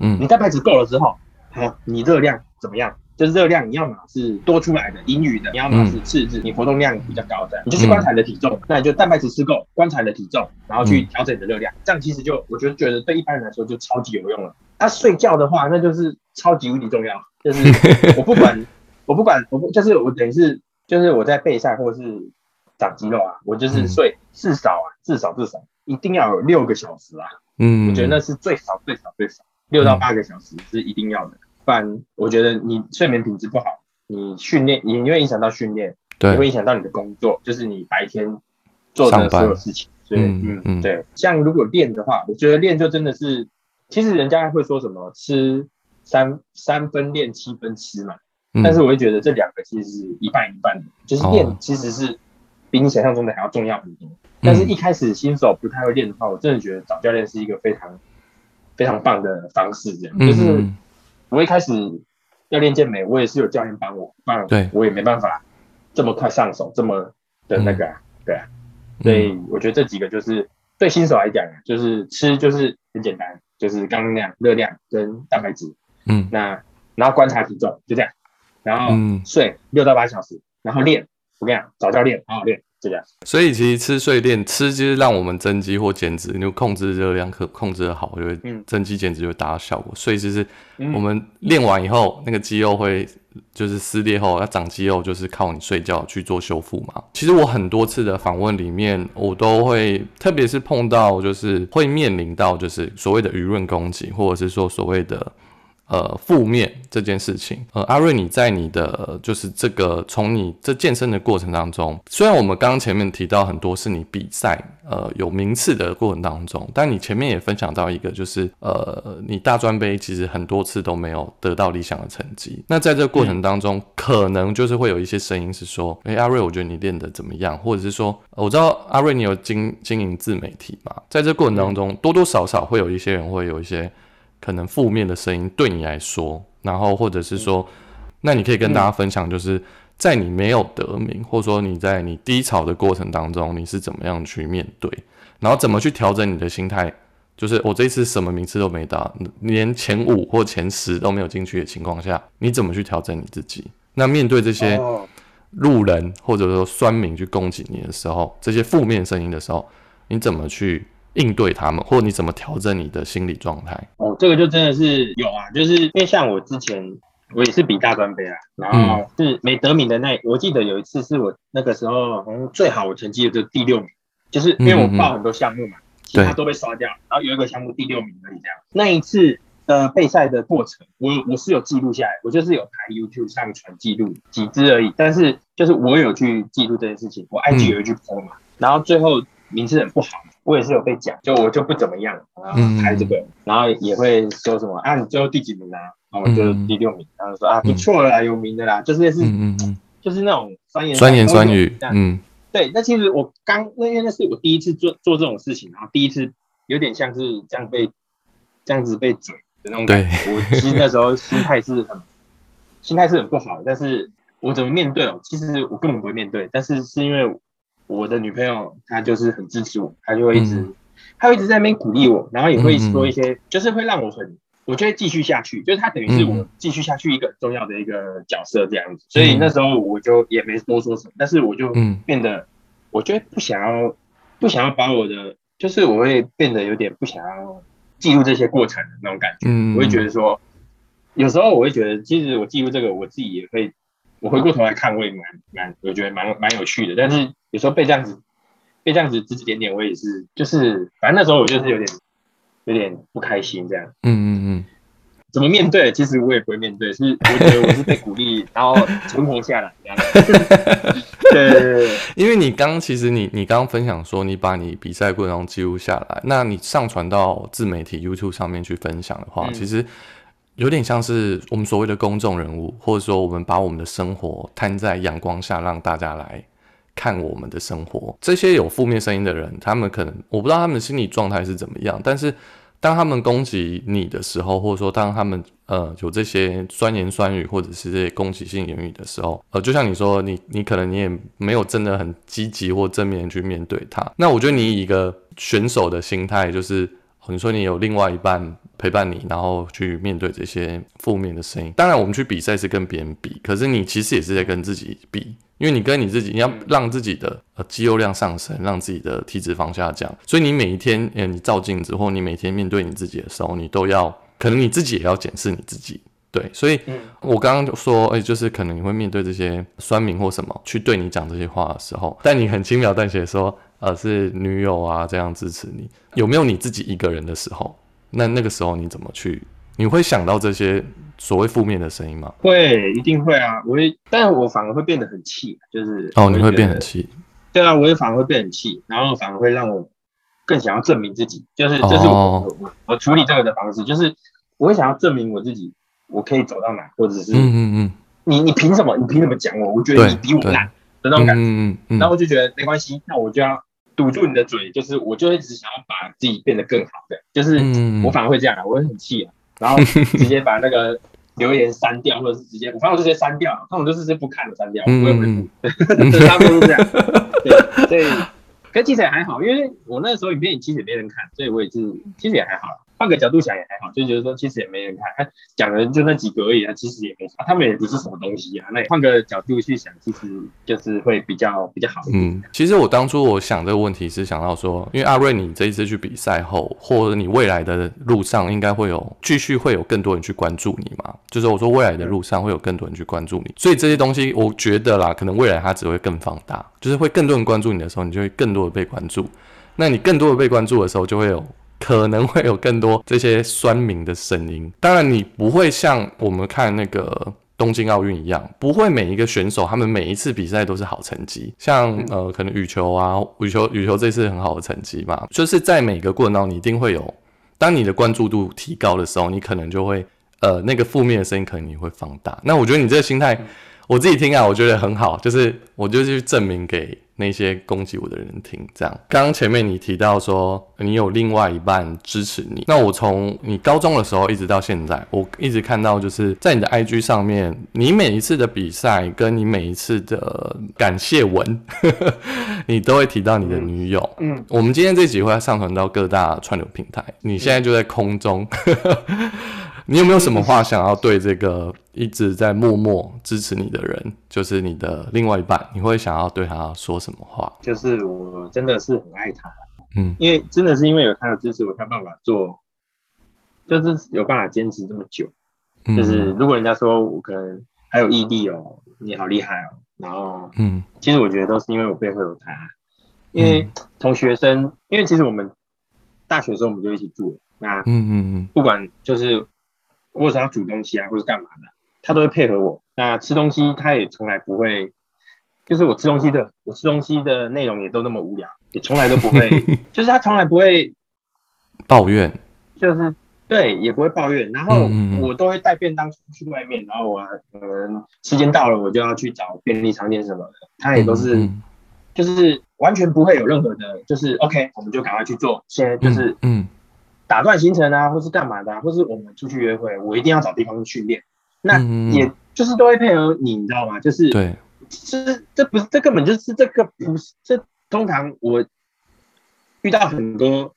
嗯，你蛋白质够了之后，好，你热量怎么样？就是热量，你要么是多出来的盈余的，你要么是赤字，你活动量比较高的，你就是观察你的体重，那你就蛋白质吃够，观察你的体重，然后去调整你的热量，这样其实就我觉得觉得对一般人来说就超级有用了。他睡觉的话，那就是超级无敌重要，就是 [laughs] 我不管我不管我不就是我等于是就是我在备赛或者是长肌肉啊，我就是睡至少啊至少至少一定要有六个小时啊，嗯，我觉得那是最少最少最少。六到八个小时是一定要的。不然，我觉得你睡眠品质不好，你训练你会影响到训练，对，会影响到你的工作，就是你白天做的所有事情。所以，嗯嗯，对。像如果练的话，我觉得练就真的是，其实人家会说什么吃三三分练七分吃嘛，但是我会觉得这两个其实是一半一半的，就是练其实是比你想象中的还要重要很多。但是一开始新手不太会练的话，我真的觉得找教练是一个非常非常棒的方式，这样。就是。我一开始要练健美，我也是有教练帮我，不然我也没办法这么快上手，这么的那个，对啊。所以我觉得这几个就是对新手来讲，就是吃就是很简单，就是刚刚那样，热量跟蛋白质，嗯，那然后观察体重就这样，然后睡六到八小时，然后练，我跟找教练好好练。这样，所以其实吃睡练吃就是让我们增肌或减脂，你就控制热量可控制的好，就会增肌减脂就达到效果。所以就是我们练完以后，那个肌肉会就是撕裂后要长肌肉，就是靠你睡觉去做修复嘛。其实我很多次的访问里面，我都会特别是碰到就是会面临到就是所谓的舆论攻击，或者是说所谓的。呃，负面这件事情，呃，阿瑞，你在你的就是这个从你这健身的过程当中，虽然我们刚刚前面提到很多是你比赛呃有名次的过程当中，但你前面也分享到一个就是呃，你大专杯其实很多次都没有得到理想的成绩。那在这个过程当中，可能就是会有一些声音是说，哎，阿瑞，我觉得你练得怎么样？或者是说，我知道阿瑞你有经经营自媒体嘛，在这过程当中，多多少少会有一些人会有一些。可能负面的声音对你来说，然后或者是说，那你可以跟大家分享，就是在你没有得名，或者说你在你低潮的过程当中，你是怎么样去面对，然后怎么去调整你的心态。就是我这一次什么名次都没打，连前五或前十都没有进去的情况下，你怎么去调整你自己？那面对这些路人或者说酸民去攻击你的时候，这些负面声音的时候，你怎么去？应对他们，或者你怎么调整你的心理状态？哦，这个就真的是有啊，就是因为像我之前我也是比大专杯啊，然后是没得名的那，我记得有一次是我那个时候好像最好我成绩的就第六名，就是因为我报很多项目嘛，其他都被刷掉，然后有一个项目第六名而已这样。那一次呃备赛的过程，我我是有记录下来，我就是有台 YouTube 上传记录几支而已，但是就是我有去记录这件事情，我 IG 有去 po 嘛，然后最后名字很不好。我也是有被讲，就我就不怎么样，然后拍这个，然后也会说什么啊，你最后第几名啊？然后我就第六名，然后说啊，不错啦，有名的啦，就是是，就是那种酸言酸言酸语，嗯，对。那其实我刚那因为那是我第一次做做这种事情，然后第一次有点像是这样被这样子被嘴的那种感觉。我其实那时候心态是很心态是很不好，但是我怎么面对哦？其实我根本不会面对，但是是因为。我的女朋友她就是很支持我，她就会一直，她会一直在那边鼓励我，然后也会说一些，就是会让我很，我就会继续下去，就是她等于是我继续下去一个重要的一个角色这样子，所以那时候我就也没多说什么，但是我就变得，我就不想要，不想要把我的，就是我会变得有点不想要记录这些过程的那种感觉，我会觉得说，有时候我会觉得，其实我记录这个，我自己也会。我回过头来看，我也蛮蛮，我觉得蛮蛮有趣的。但是有时候被这样子被这样子指指点点，我也是，就是反正那时候我就是有点有点不开心这样。嗯嗯嗯。怎么面对？其实我也不会面对，是我觉得我是被鼓励，然后存活下来这样。对对对。[laughs] 因为你刚其实你你刚刚分享说，你把你比赛过程中记录下来，那你上传到自媒体 YouTube 上面去分享的话，其实。有点像是我们所谓的公众人物，或者说我们把我们的生活摊在阳光下，让大家来看我们的生活。这些有负面声音的人，他们可能我不知道他们心理状态是怎么样，但是当他们攻击你的时候，或者说当他们呃有这些酸言酸语或者是这些攻击性言语的时候，呃，就像你说，你你可能你也没有真的很积极或正面去面对他。那我觉得你以一个选手的心态，就是。你说你有另外一半陪伴你，然后去面对这些负面的声音。当然，我们去比赛是跟别人比，可是你其实也是在跟自己比，因为你跟你自己，你要让自己的呃肌肉量上升，让自己的体脂肪下降。所以你每一天，呃，你照镜子，或你每天面对你自己的时候，你都要，可能你自己也要检视你自己。对，所以我刚刚就说，哎，就是可能你会面对这些酸民或什么去对你讲这些话的时候，但你很轻描淡写说，呃，是女友啊这样支持你，有没有你自己一个人的时候？那那个时候你怎么去？你会想到这些所谓负面的声音吗？会，一定会啊！我会，但我反而会变得很气，就是哦，你会变很气？对啊，我也反而会变很气，然后反而会让我更想要证明自己，就是这是我我我处理这个的方式，就是我会想要证明我自己。我可以走到哪，或者是嗯嗯嗯，你你凭什么？你凭什么讲我？我觉得你比我难的那种感觉。嗯嗯然后我就觉得没关系，那我就要堵住你的嘴，就是我就一直想要把自己变得更好的，就是我反而会这样啊，我会很气啊，然后直接把那个留言删掉，或者是直接我反正我就直接删掉，他们就是直接不看了删掉，不会回复，他们都是这样。对，所以跟其实也还好，因为我那时候影片其实也没人看，所以我也是其实也还好。换个角度想也还好，就觉得说其实也没人看，他讲的就那几个而已啊，其实也没啥，他们也不是什么东西啊。那换个角度去想，其实就是会比较比较好。嗯，其实我当初我想这个问题是想到说，因为阿瑞你这一次去比赛后，或者你未来的路上应该会有继续会有更多人去关注你嘛？就是我说未来的路上会有更多人去关注你，所以这些东西我觉得啦，可能未来它只会更放大，就是会更多人关注你的时候，你就会更多的被关注。那你更多的被关注的时候，就会有。可能会有更多这些酸民的声音。当然，你不会像我们看那个东京奥运一样，不会每一个选手他们每一次比赛都是好成绩。像呃，可能羽球啊，羽球羽球这次很好的成绩嘛，就是在每个过程当中，你一定会有。当你的关注度提高的时候，你可能就会呃，那个负面的声音可能你会放大。那我觉得你这个心态，我自己听啊，我觉得很好，就是我就去证明给。那些攻击我的人听，这样。刚刚前面你提到说你有另外一半支持你，那我从你高中的时候一直到现在，我一直看到就是在你的 IG 上面，你每一次的比赛跟你每一次的感谢文，[laughs] 你都会提到你的女友。嗯，我们今天这集会上传到各大串流平台，你现在就在空中。你有没有什么话想要对这个一直在默默支持你的人，就是你的另外一半，你会想要对他说什么话？就是我真的是很爱他，嗯，因为真的是因为有他的支持，我才办法做，就是有办法坚持这么久。就是如果人家说我可能还有毅力哦，你好厉害哦，然后嗯，其实我觉得都是因为我背后有他，因为从学生，因为其实我们大学时候我们就一起住，那嗯嗯嗯，不管就是。或者要煮东西啊，或者干嘛的，他都会配合我。那吃东西，他也从来不会，就是我吃东西的，我吃东西的内容也都那么无聊，也从来都不会，[laughs] 就是他从来不会抱怨，就是对，也不会抱怨。然后我都会带便当出去外面，然后我可能时间到了，我就要去找便利商店什么的，他也都是，就是完全不会有任何的，就是 OK，我们就赶快去做，现在就是嗯。打断行程啊，或是干嘛的，或是我们出去约会，我一定要找地方训练。那也就是都会配合你，你知道吗？就是对，是这不是这根本就是这个不是这通常我遇到很多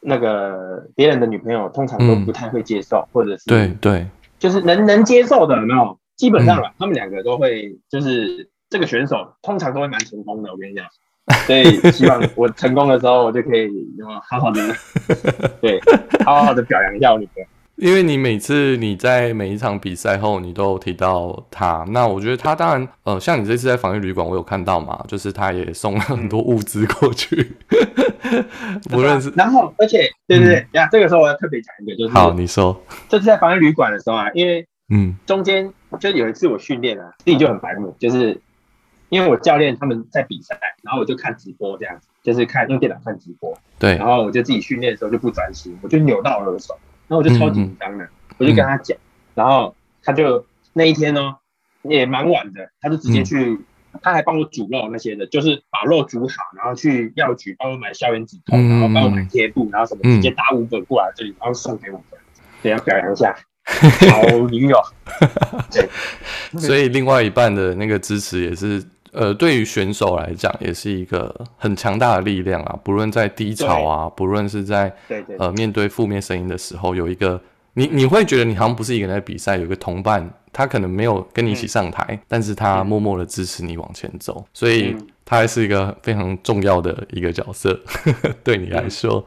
那个别人的女朋友，通常都不太会接受，或者是对对，就是能能接受的有没有？基本上了，他们两个都会，就是这个选手通常都会蛮成功的。我跟你讲。[laughs] 所以希望我成功的时候，我就可以好好的，[laughs] 对，好好的表扬一下我女朋友。因为你每次你在每一场比赛后，你都提到他，那我觉得他当然，呃，像你这次在防疫旅馆，我有看到嘛，就是他也送了很多物资过去，[laughs] 不论是。然后，而且，对对对，呀，这个时候我要特别讲一个，就是好，你说，这次在防疫旅馆的时候啊，因为嗯，中间就有一次我训练啊，自己就很白目，就是。因为我教练他们在比赛，然后我就看直播这样子，就是看用电脑看直播。对。然后我就自己训练的时候就不专心，我就扭到了手，然后我就超紧张的，我就跟他讲，然后他就那一天呢也蛮晚的，他就直接去，他还帮我煮肉那些的，就是把肉煮好，然后去药局帮我买消炎止痛，然后帮我买贴布，然后什么直接打五本过来这里，然后送给我这样子，等下表扬一下。[laughs] 好女友。[laughs] 对。所以另外一半的那个支持也是。呃，对于选手来讲，也是一个很强大的力量啊。不论在低潮啊，不论是在呃面对负面声音的时候，有一个你你会觉得你好像不是一个人在比赛，有一个同伴，他可能没有跟你一起上台，但是他默默的支持你往前走，所以他还是一个非常重要的一个角色，[laughs] 对你来说。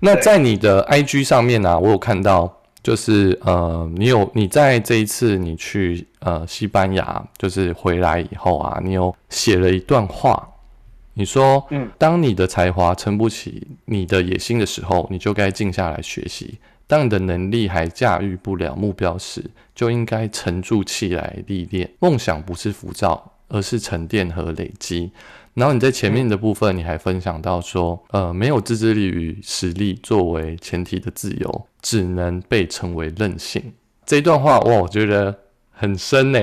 那在你的 IG 上面呢，我有看到。就是呃，你有你在这一次你去呃西班牙，就是回来以后啊，你有写了一段话，你说，嗯，当你的才华撑不起你的野心的时候，你就该静下来学习；当你的能力还驾驭不了目标时，就应该沉住气来历练。梦想不是浮躁，而是沉淀和累积。然后你在前面的部分，你还分享到说，呃，没有自制力与实力作为前提的自由，只能被称为任性。这段话哇，我觉得很深呢。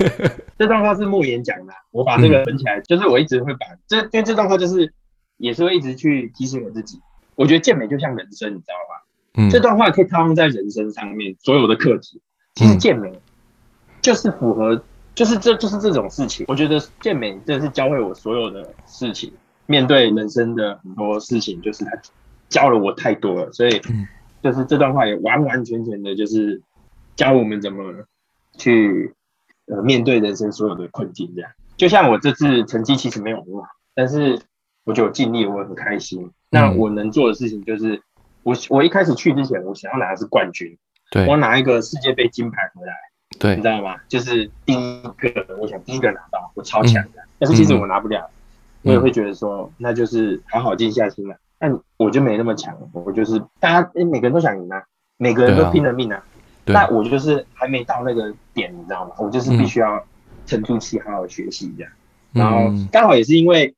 [laughs] 这段话是莫言讲的，我把这个存起来，就是我一直会把这，因为这段话就是也是会一直去提醒我自己。我觉得健美就像人生，你知道吧？嗯，这段话可以套用在人生上面所有的课题。其实健美就是符合。就是这就是这种事情，我觉得健美真的是教会我所有的事情，面对人生的很多事情，就是他教了我太多了，所以就是这段话也完完全全的就是教我们怎么去呃面对人生所有的困境。这样，就像我这次成绩其实没有很好，但是我就尽力，我很开心。那我能做的事情就是，我我一开始去之前，我想要拿的是冠军，对我拿一个世界杯金牌回来。对，你知道吗？就是第一个，我想第一个拿到，我超强的。但是其实我拿不了，我也会觉得说，那就是好好静下心来。但我就没那么强，我就是大家每个人都想赢啊，每个人都拼了命啊。那我就是还没到那个点，你知道吗？我就是必须要沉住气，好好学习这样。然后刚好也是因为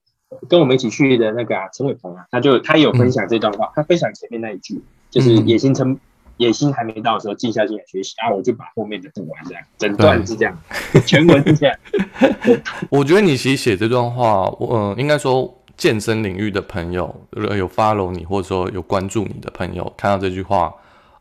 跟我们一起去的那个陈伟鹏啊，他就他也有分享这段话，他分享前面那一句，就是野心撑。野心还没到的时候，静下心来学习啊！我就把后面的读完，这样整段是这样，全文是这样。[laughs] 我觉得你其实写这段话，呃，应该说健身领域的朋友有 follow 你，或者说有关注你的朋友，看到这句话，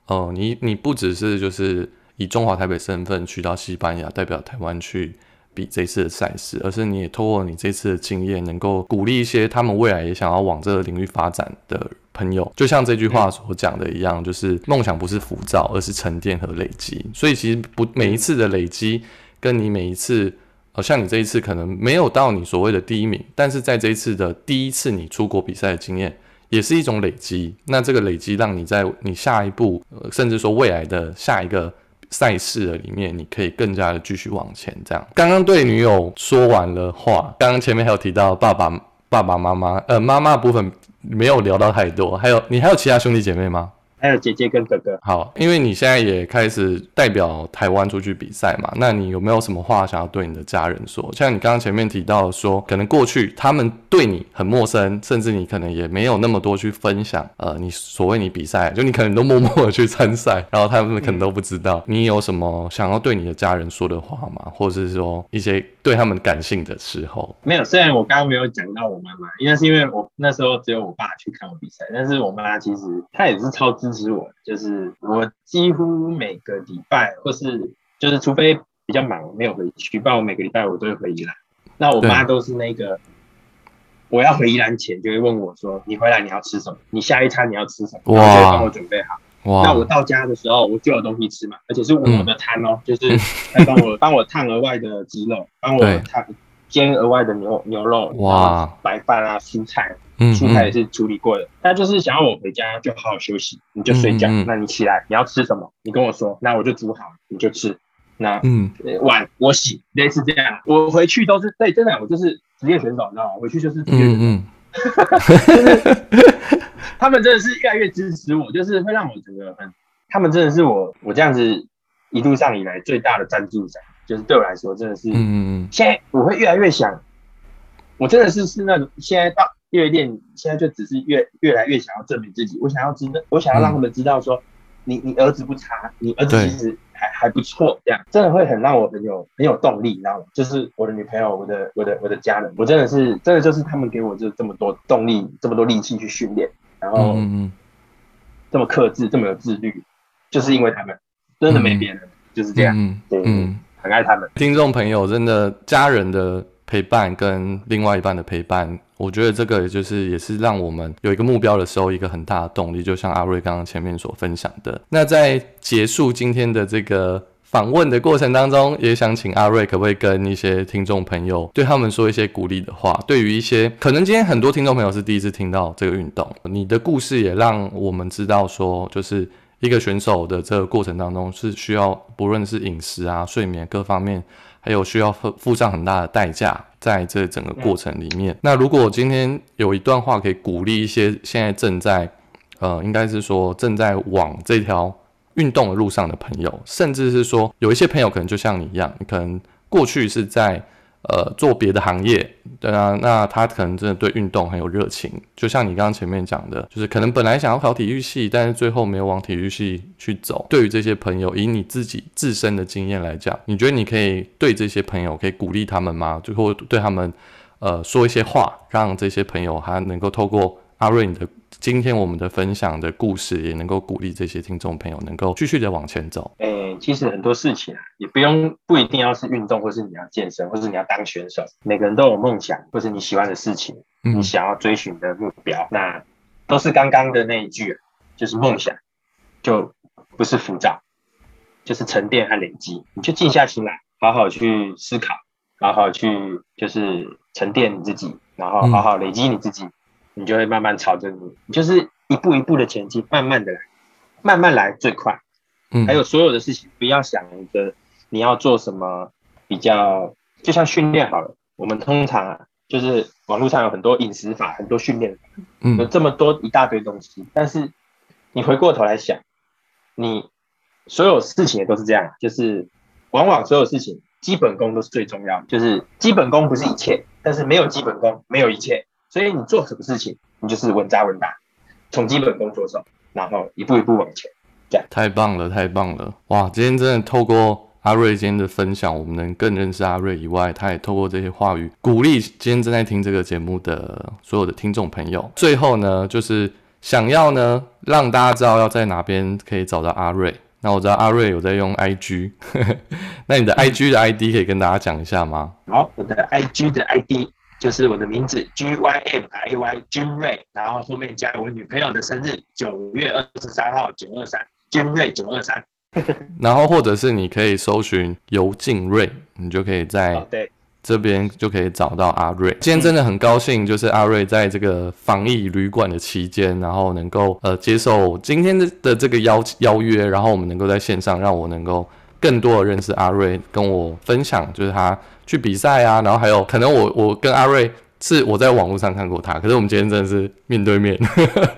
呃，你你不只是就是以中华台北身份去到西班牙，代表台湾去。比这次的赛事，而是你也透过你这次的经验，能够鼓励一些他们未来也想要往这个领域发展的朋友。就像这句话所讲的一样，就是梦想不是浮躁，而是沉淀和累积。所以其实不每一次的累积，跟你每一次，呃，像你这一次可能没有到你所谓的第一名，但是在这一次的第一次你出国比赛的经验，也是一种累积。那这个累积让你在你下一步，甚至说未来的下一个。赛事的里面，你可以更加的继续往前。这样，刚刚对女友说完了话，刚刚前面还有提到爸爸、爸爸妈妈，呃，妈妈部分没有聊到太多。还有，你还有其他兄弟姐妹吗？还有姐姐跟哥哥。好，因为你现在也开始代表台湾出去比赛嘛，那你有没有什么话想要对你的家人说？像你刚刚前面提到说，可能过去他们对你很陌生，甚至你可能也没有那么多去分享。呃，你所谓你比赛，就你可能都默默的去参赛，[laughs] 然后他们可能都不知道。你有什么想要对你的家人说的话吗？或者是说一些对他们感性的时候？没有，虽然我刚刚没有讲到我妈妈，因为是因为我那时候只有我爸去看我比赛，但是我妈其实她也是超支持我，就是我几乎每个礼拜，或是就是除非比较忙没有回去，不然我每个礼拜我都会回宜兰。那我妈都是那个，我要回宜兰前就会问我说：“你回来你要吃什么？你下一餐你要吃什么？”然后就帮我准备好。哇！那我到家的时候我就有东西吃嘛，而且是我的餐哦，就是 [laughs] 他帮我帮我烫额外的鸡肉，帮我烫煎额外的牛牛肉，哇，白饭啊，蔬菜。蔬菜也是处理过的，他就是想要我回家就好好休息，你就睡觉。那你起来你要吃什么？你跟我说，那我就煮好，你就吃。那嗯，碗我洗，类似这样。我回去都是对，真的，我就是职业选手，你知道吗？回去就是职业选手。[laughs] 他们真的是越来越支持我，就是会让我觉得很，他们真的是我我这样子一路上以来最大的赞助者，就是对我来说真的是。嗯嗯嗯。现在我会越来越想，我真的是是那种现在到。越练，现在就只是越越来越想要证明自己。我想要知道，我想要让他们知道，说你你儿子不差，你儿子其实还还不错，这样真的会很让我很有很有动力，你知道吗？就是我的女朋友，我的我的我的家人，我真的是真的就是他们给我就这么多动力，这么多力气去训练，然后这么克制，这么有自律，就是因为他们真的没别人，就是这样，嗯，很爱他们。听众朋友，真的家人的。陪伴跟另外一半的陪伴，我觉得这个也就是也是让我们有一个目标的时候一个很大的动力。就像阿瑞刚刚前面所分享的，那在结束今天的这个访问的过程当中，也想请阿瑞可不可以跟一些听众朋友对他们说一些鼓励的话？对于一些可能今天很多听众朋友是第一次听到这个运动，你的故事也让我们知道说，就是一个选手的这个过程当中是需要不论是饮食啊、睡眠各方面。还有需要付付上很大的代价，在这整个过程里面。那如果今天有一段话可以鼓励一些现在正在，呃，应该是说正在往这条运动的路上的朋友，甚至是说有一些朋友可能就像你一样，你可能过去是在。呃，做别的行业，对啊，那他可能真的对运动很有热情，就像你刚刚前面讲的，就是可能本来想要考体育系，但是最后没有往体育系去走。对于这些朋友，以你自己自身的经验来讲，你觉得你可以对这些朋友可以鼓励他们吗？最后对他们，呃，说一些话，让这些朋友还能够透过阿瑞你的。今天我们的分享的故事也能够鼓励这些听众朋友能够继续的往前走。诶，其实很多事情啊，也不用不一定要是运动，或是你要健身，或是你要当选手。每个人都有梦想，或是你喜欢的事情，你想要追寻的目标，那都是刚刚的那一句，就是梦想，就不是浮躁，就是沉淀和累积。你就静下心来，好好去思考，好好去就是沉淀你自己，然后好好累积你自己。你就会慢慢朝着你，你就是一步一步的前进，慢慢的来，慢慢来最快。嗯，还有所有的事情，不要想着你要做什么，比较就像训练好了。我们通常啊，就是网络上有很多饮食法，很多训练法，嗯，有这么多一大堆东西。但是你回过头来想，你所有事情也都是这样，就是往往所有事情基本功都是最重要的，就是基本功不是一切，但是没有基本功没有一切。所以你做什么事情，你就是稳扎稳打，从基本功着手，然后一步一步往前。这样太棒了，太棒了！哇，今天真的透过阿瑞今天的分享，我们能更认识阿瑞以外，他也透过这些话语鼓励今天正在听这个节目的所有的听众朋友。最后呢，就是想要呢让大家知道要在哪边可以找到阿瑞。那我知道阿瑞有在用 IG，[laughs] 那你的 IG 的 ID 可以跟大家讲一下吗？好，我的 IG 的 ID。就是我的名字 G Y M I Y Jim Ray，然后后面加我女朋友的生日九月二十三号九二三 Jim Ray 九二三，[laughs] 然后或者是你可以搜寻尤静瑞，你就可以在这边就可以找到阿瑞。今天真的很高兴，就是阿瑞在这个防疫旅馆的期间，然后能够呃接受今天的的这个邀邀约，然后我们能够在线上让我能够更多的认识阿瑞，跟我分享就是他。去比赛啊，然后还有可能我我跟阿瑞是我在网络上看过他，可是我们今天真的是面对面，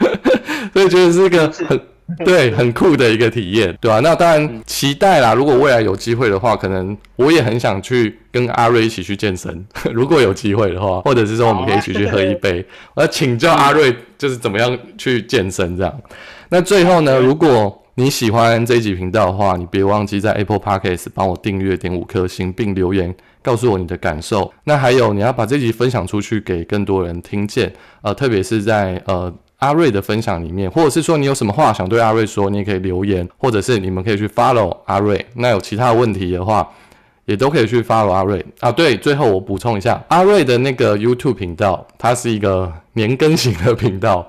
[laughs] 所以觉得是一个很对很酷的一个体验，对吧？那当然期待啦，如果未来有机会的话，可能我也很想去跟阿瑞一起去健身，[laughs] 如果有机会的话，或者是说我们可以一起去喝一杯，我要请教阿瑞就是怎么样去健身这样。那最后呢，如果你喜欢这一集频道的话，你别忘记在 Apple Podcast 帮我订阅点五颗星，并留言。告诉我你的感受。那还有，你要把这集分享出去，给更多人听见。呃，特别是在呃阿瑞的分享里面，或者是说你有什么话想对阿瑞说，你也可以留言，或者是你们可以去 follow 阿瑞。那有其他问题的话，也都可以去 follow 阿瑞啊。对，最后我补充一下，阿瑞的那个 YouTube 频道，它是一个年更型的频道。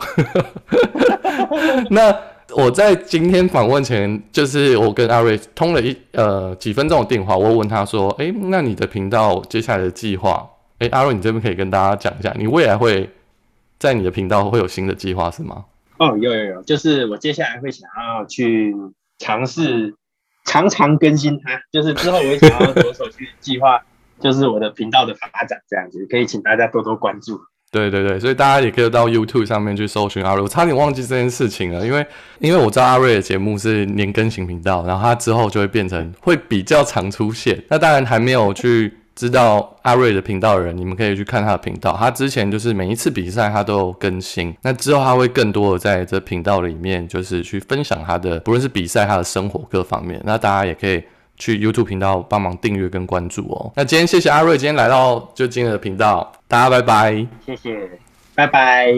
[laughs] [laughs] 那。我在今天访问前，就是我跟阿瑞通了一呃几分钟的电话，我问他说：“哎，那你的频道接下来的计划？哎，阿瑞，你这边可以跟大家讲一下，你未来会在你的频道会有新的计划是吗？”哦，有有有，就是我接下来会想要去尝试常常更新它，就是之后我也想要着手去计划，就是我的频道的发展这样子，可以请大家多多关注。对对对，所以大家也可以到 YouTube 上面去搜寻阿瑞。我差点忘记这件事情了，因为因为我知道阿瑞的节目是年更新频道，然后他之后就会变成会比较常出现。那当然还没有去知道阿瑞的频道的人，你们可以去看他的频道。他之前就是每一次比赛他都有更新，那之后他会更多的在这频道里面就是去分享他的不论是比赛他的生活各方面。那大家也可以。去 YouTube 频道帮忙订阅跟关注哦。那今天谢谢阿瑞，今天来到就今天的频道，大家拜拜。谢谢，拜拜。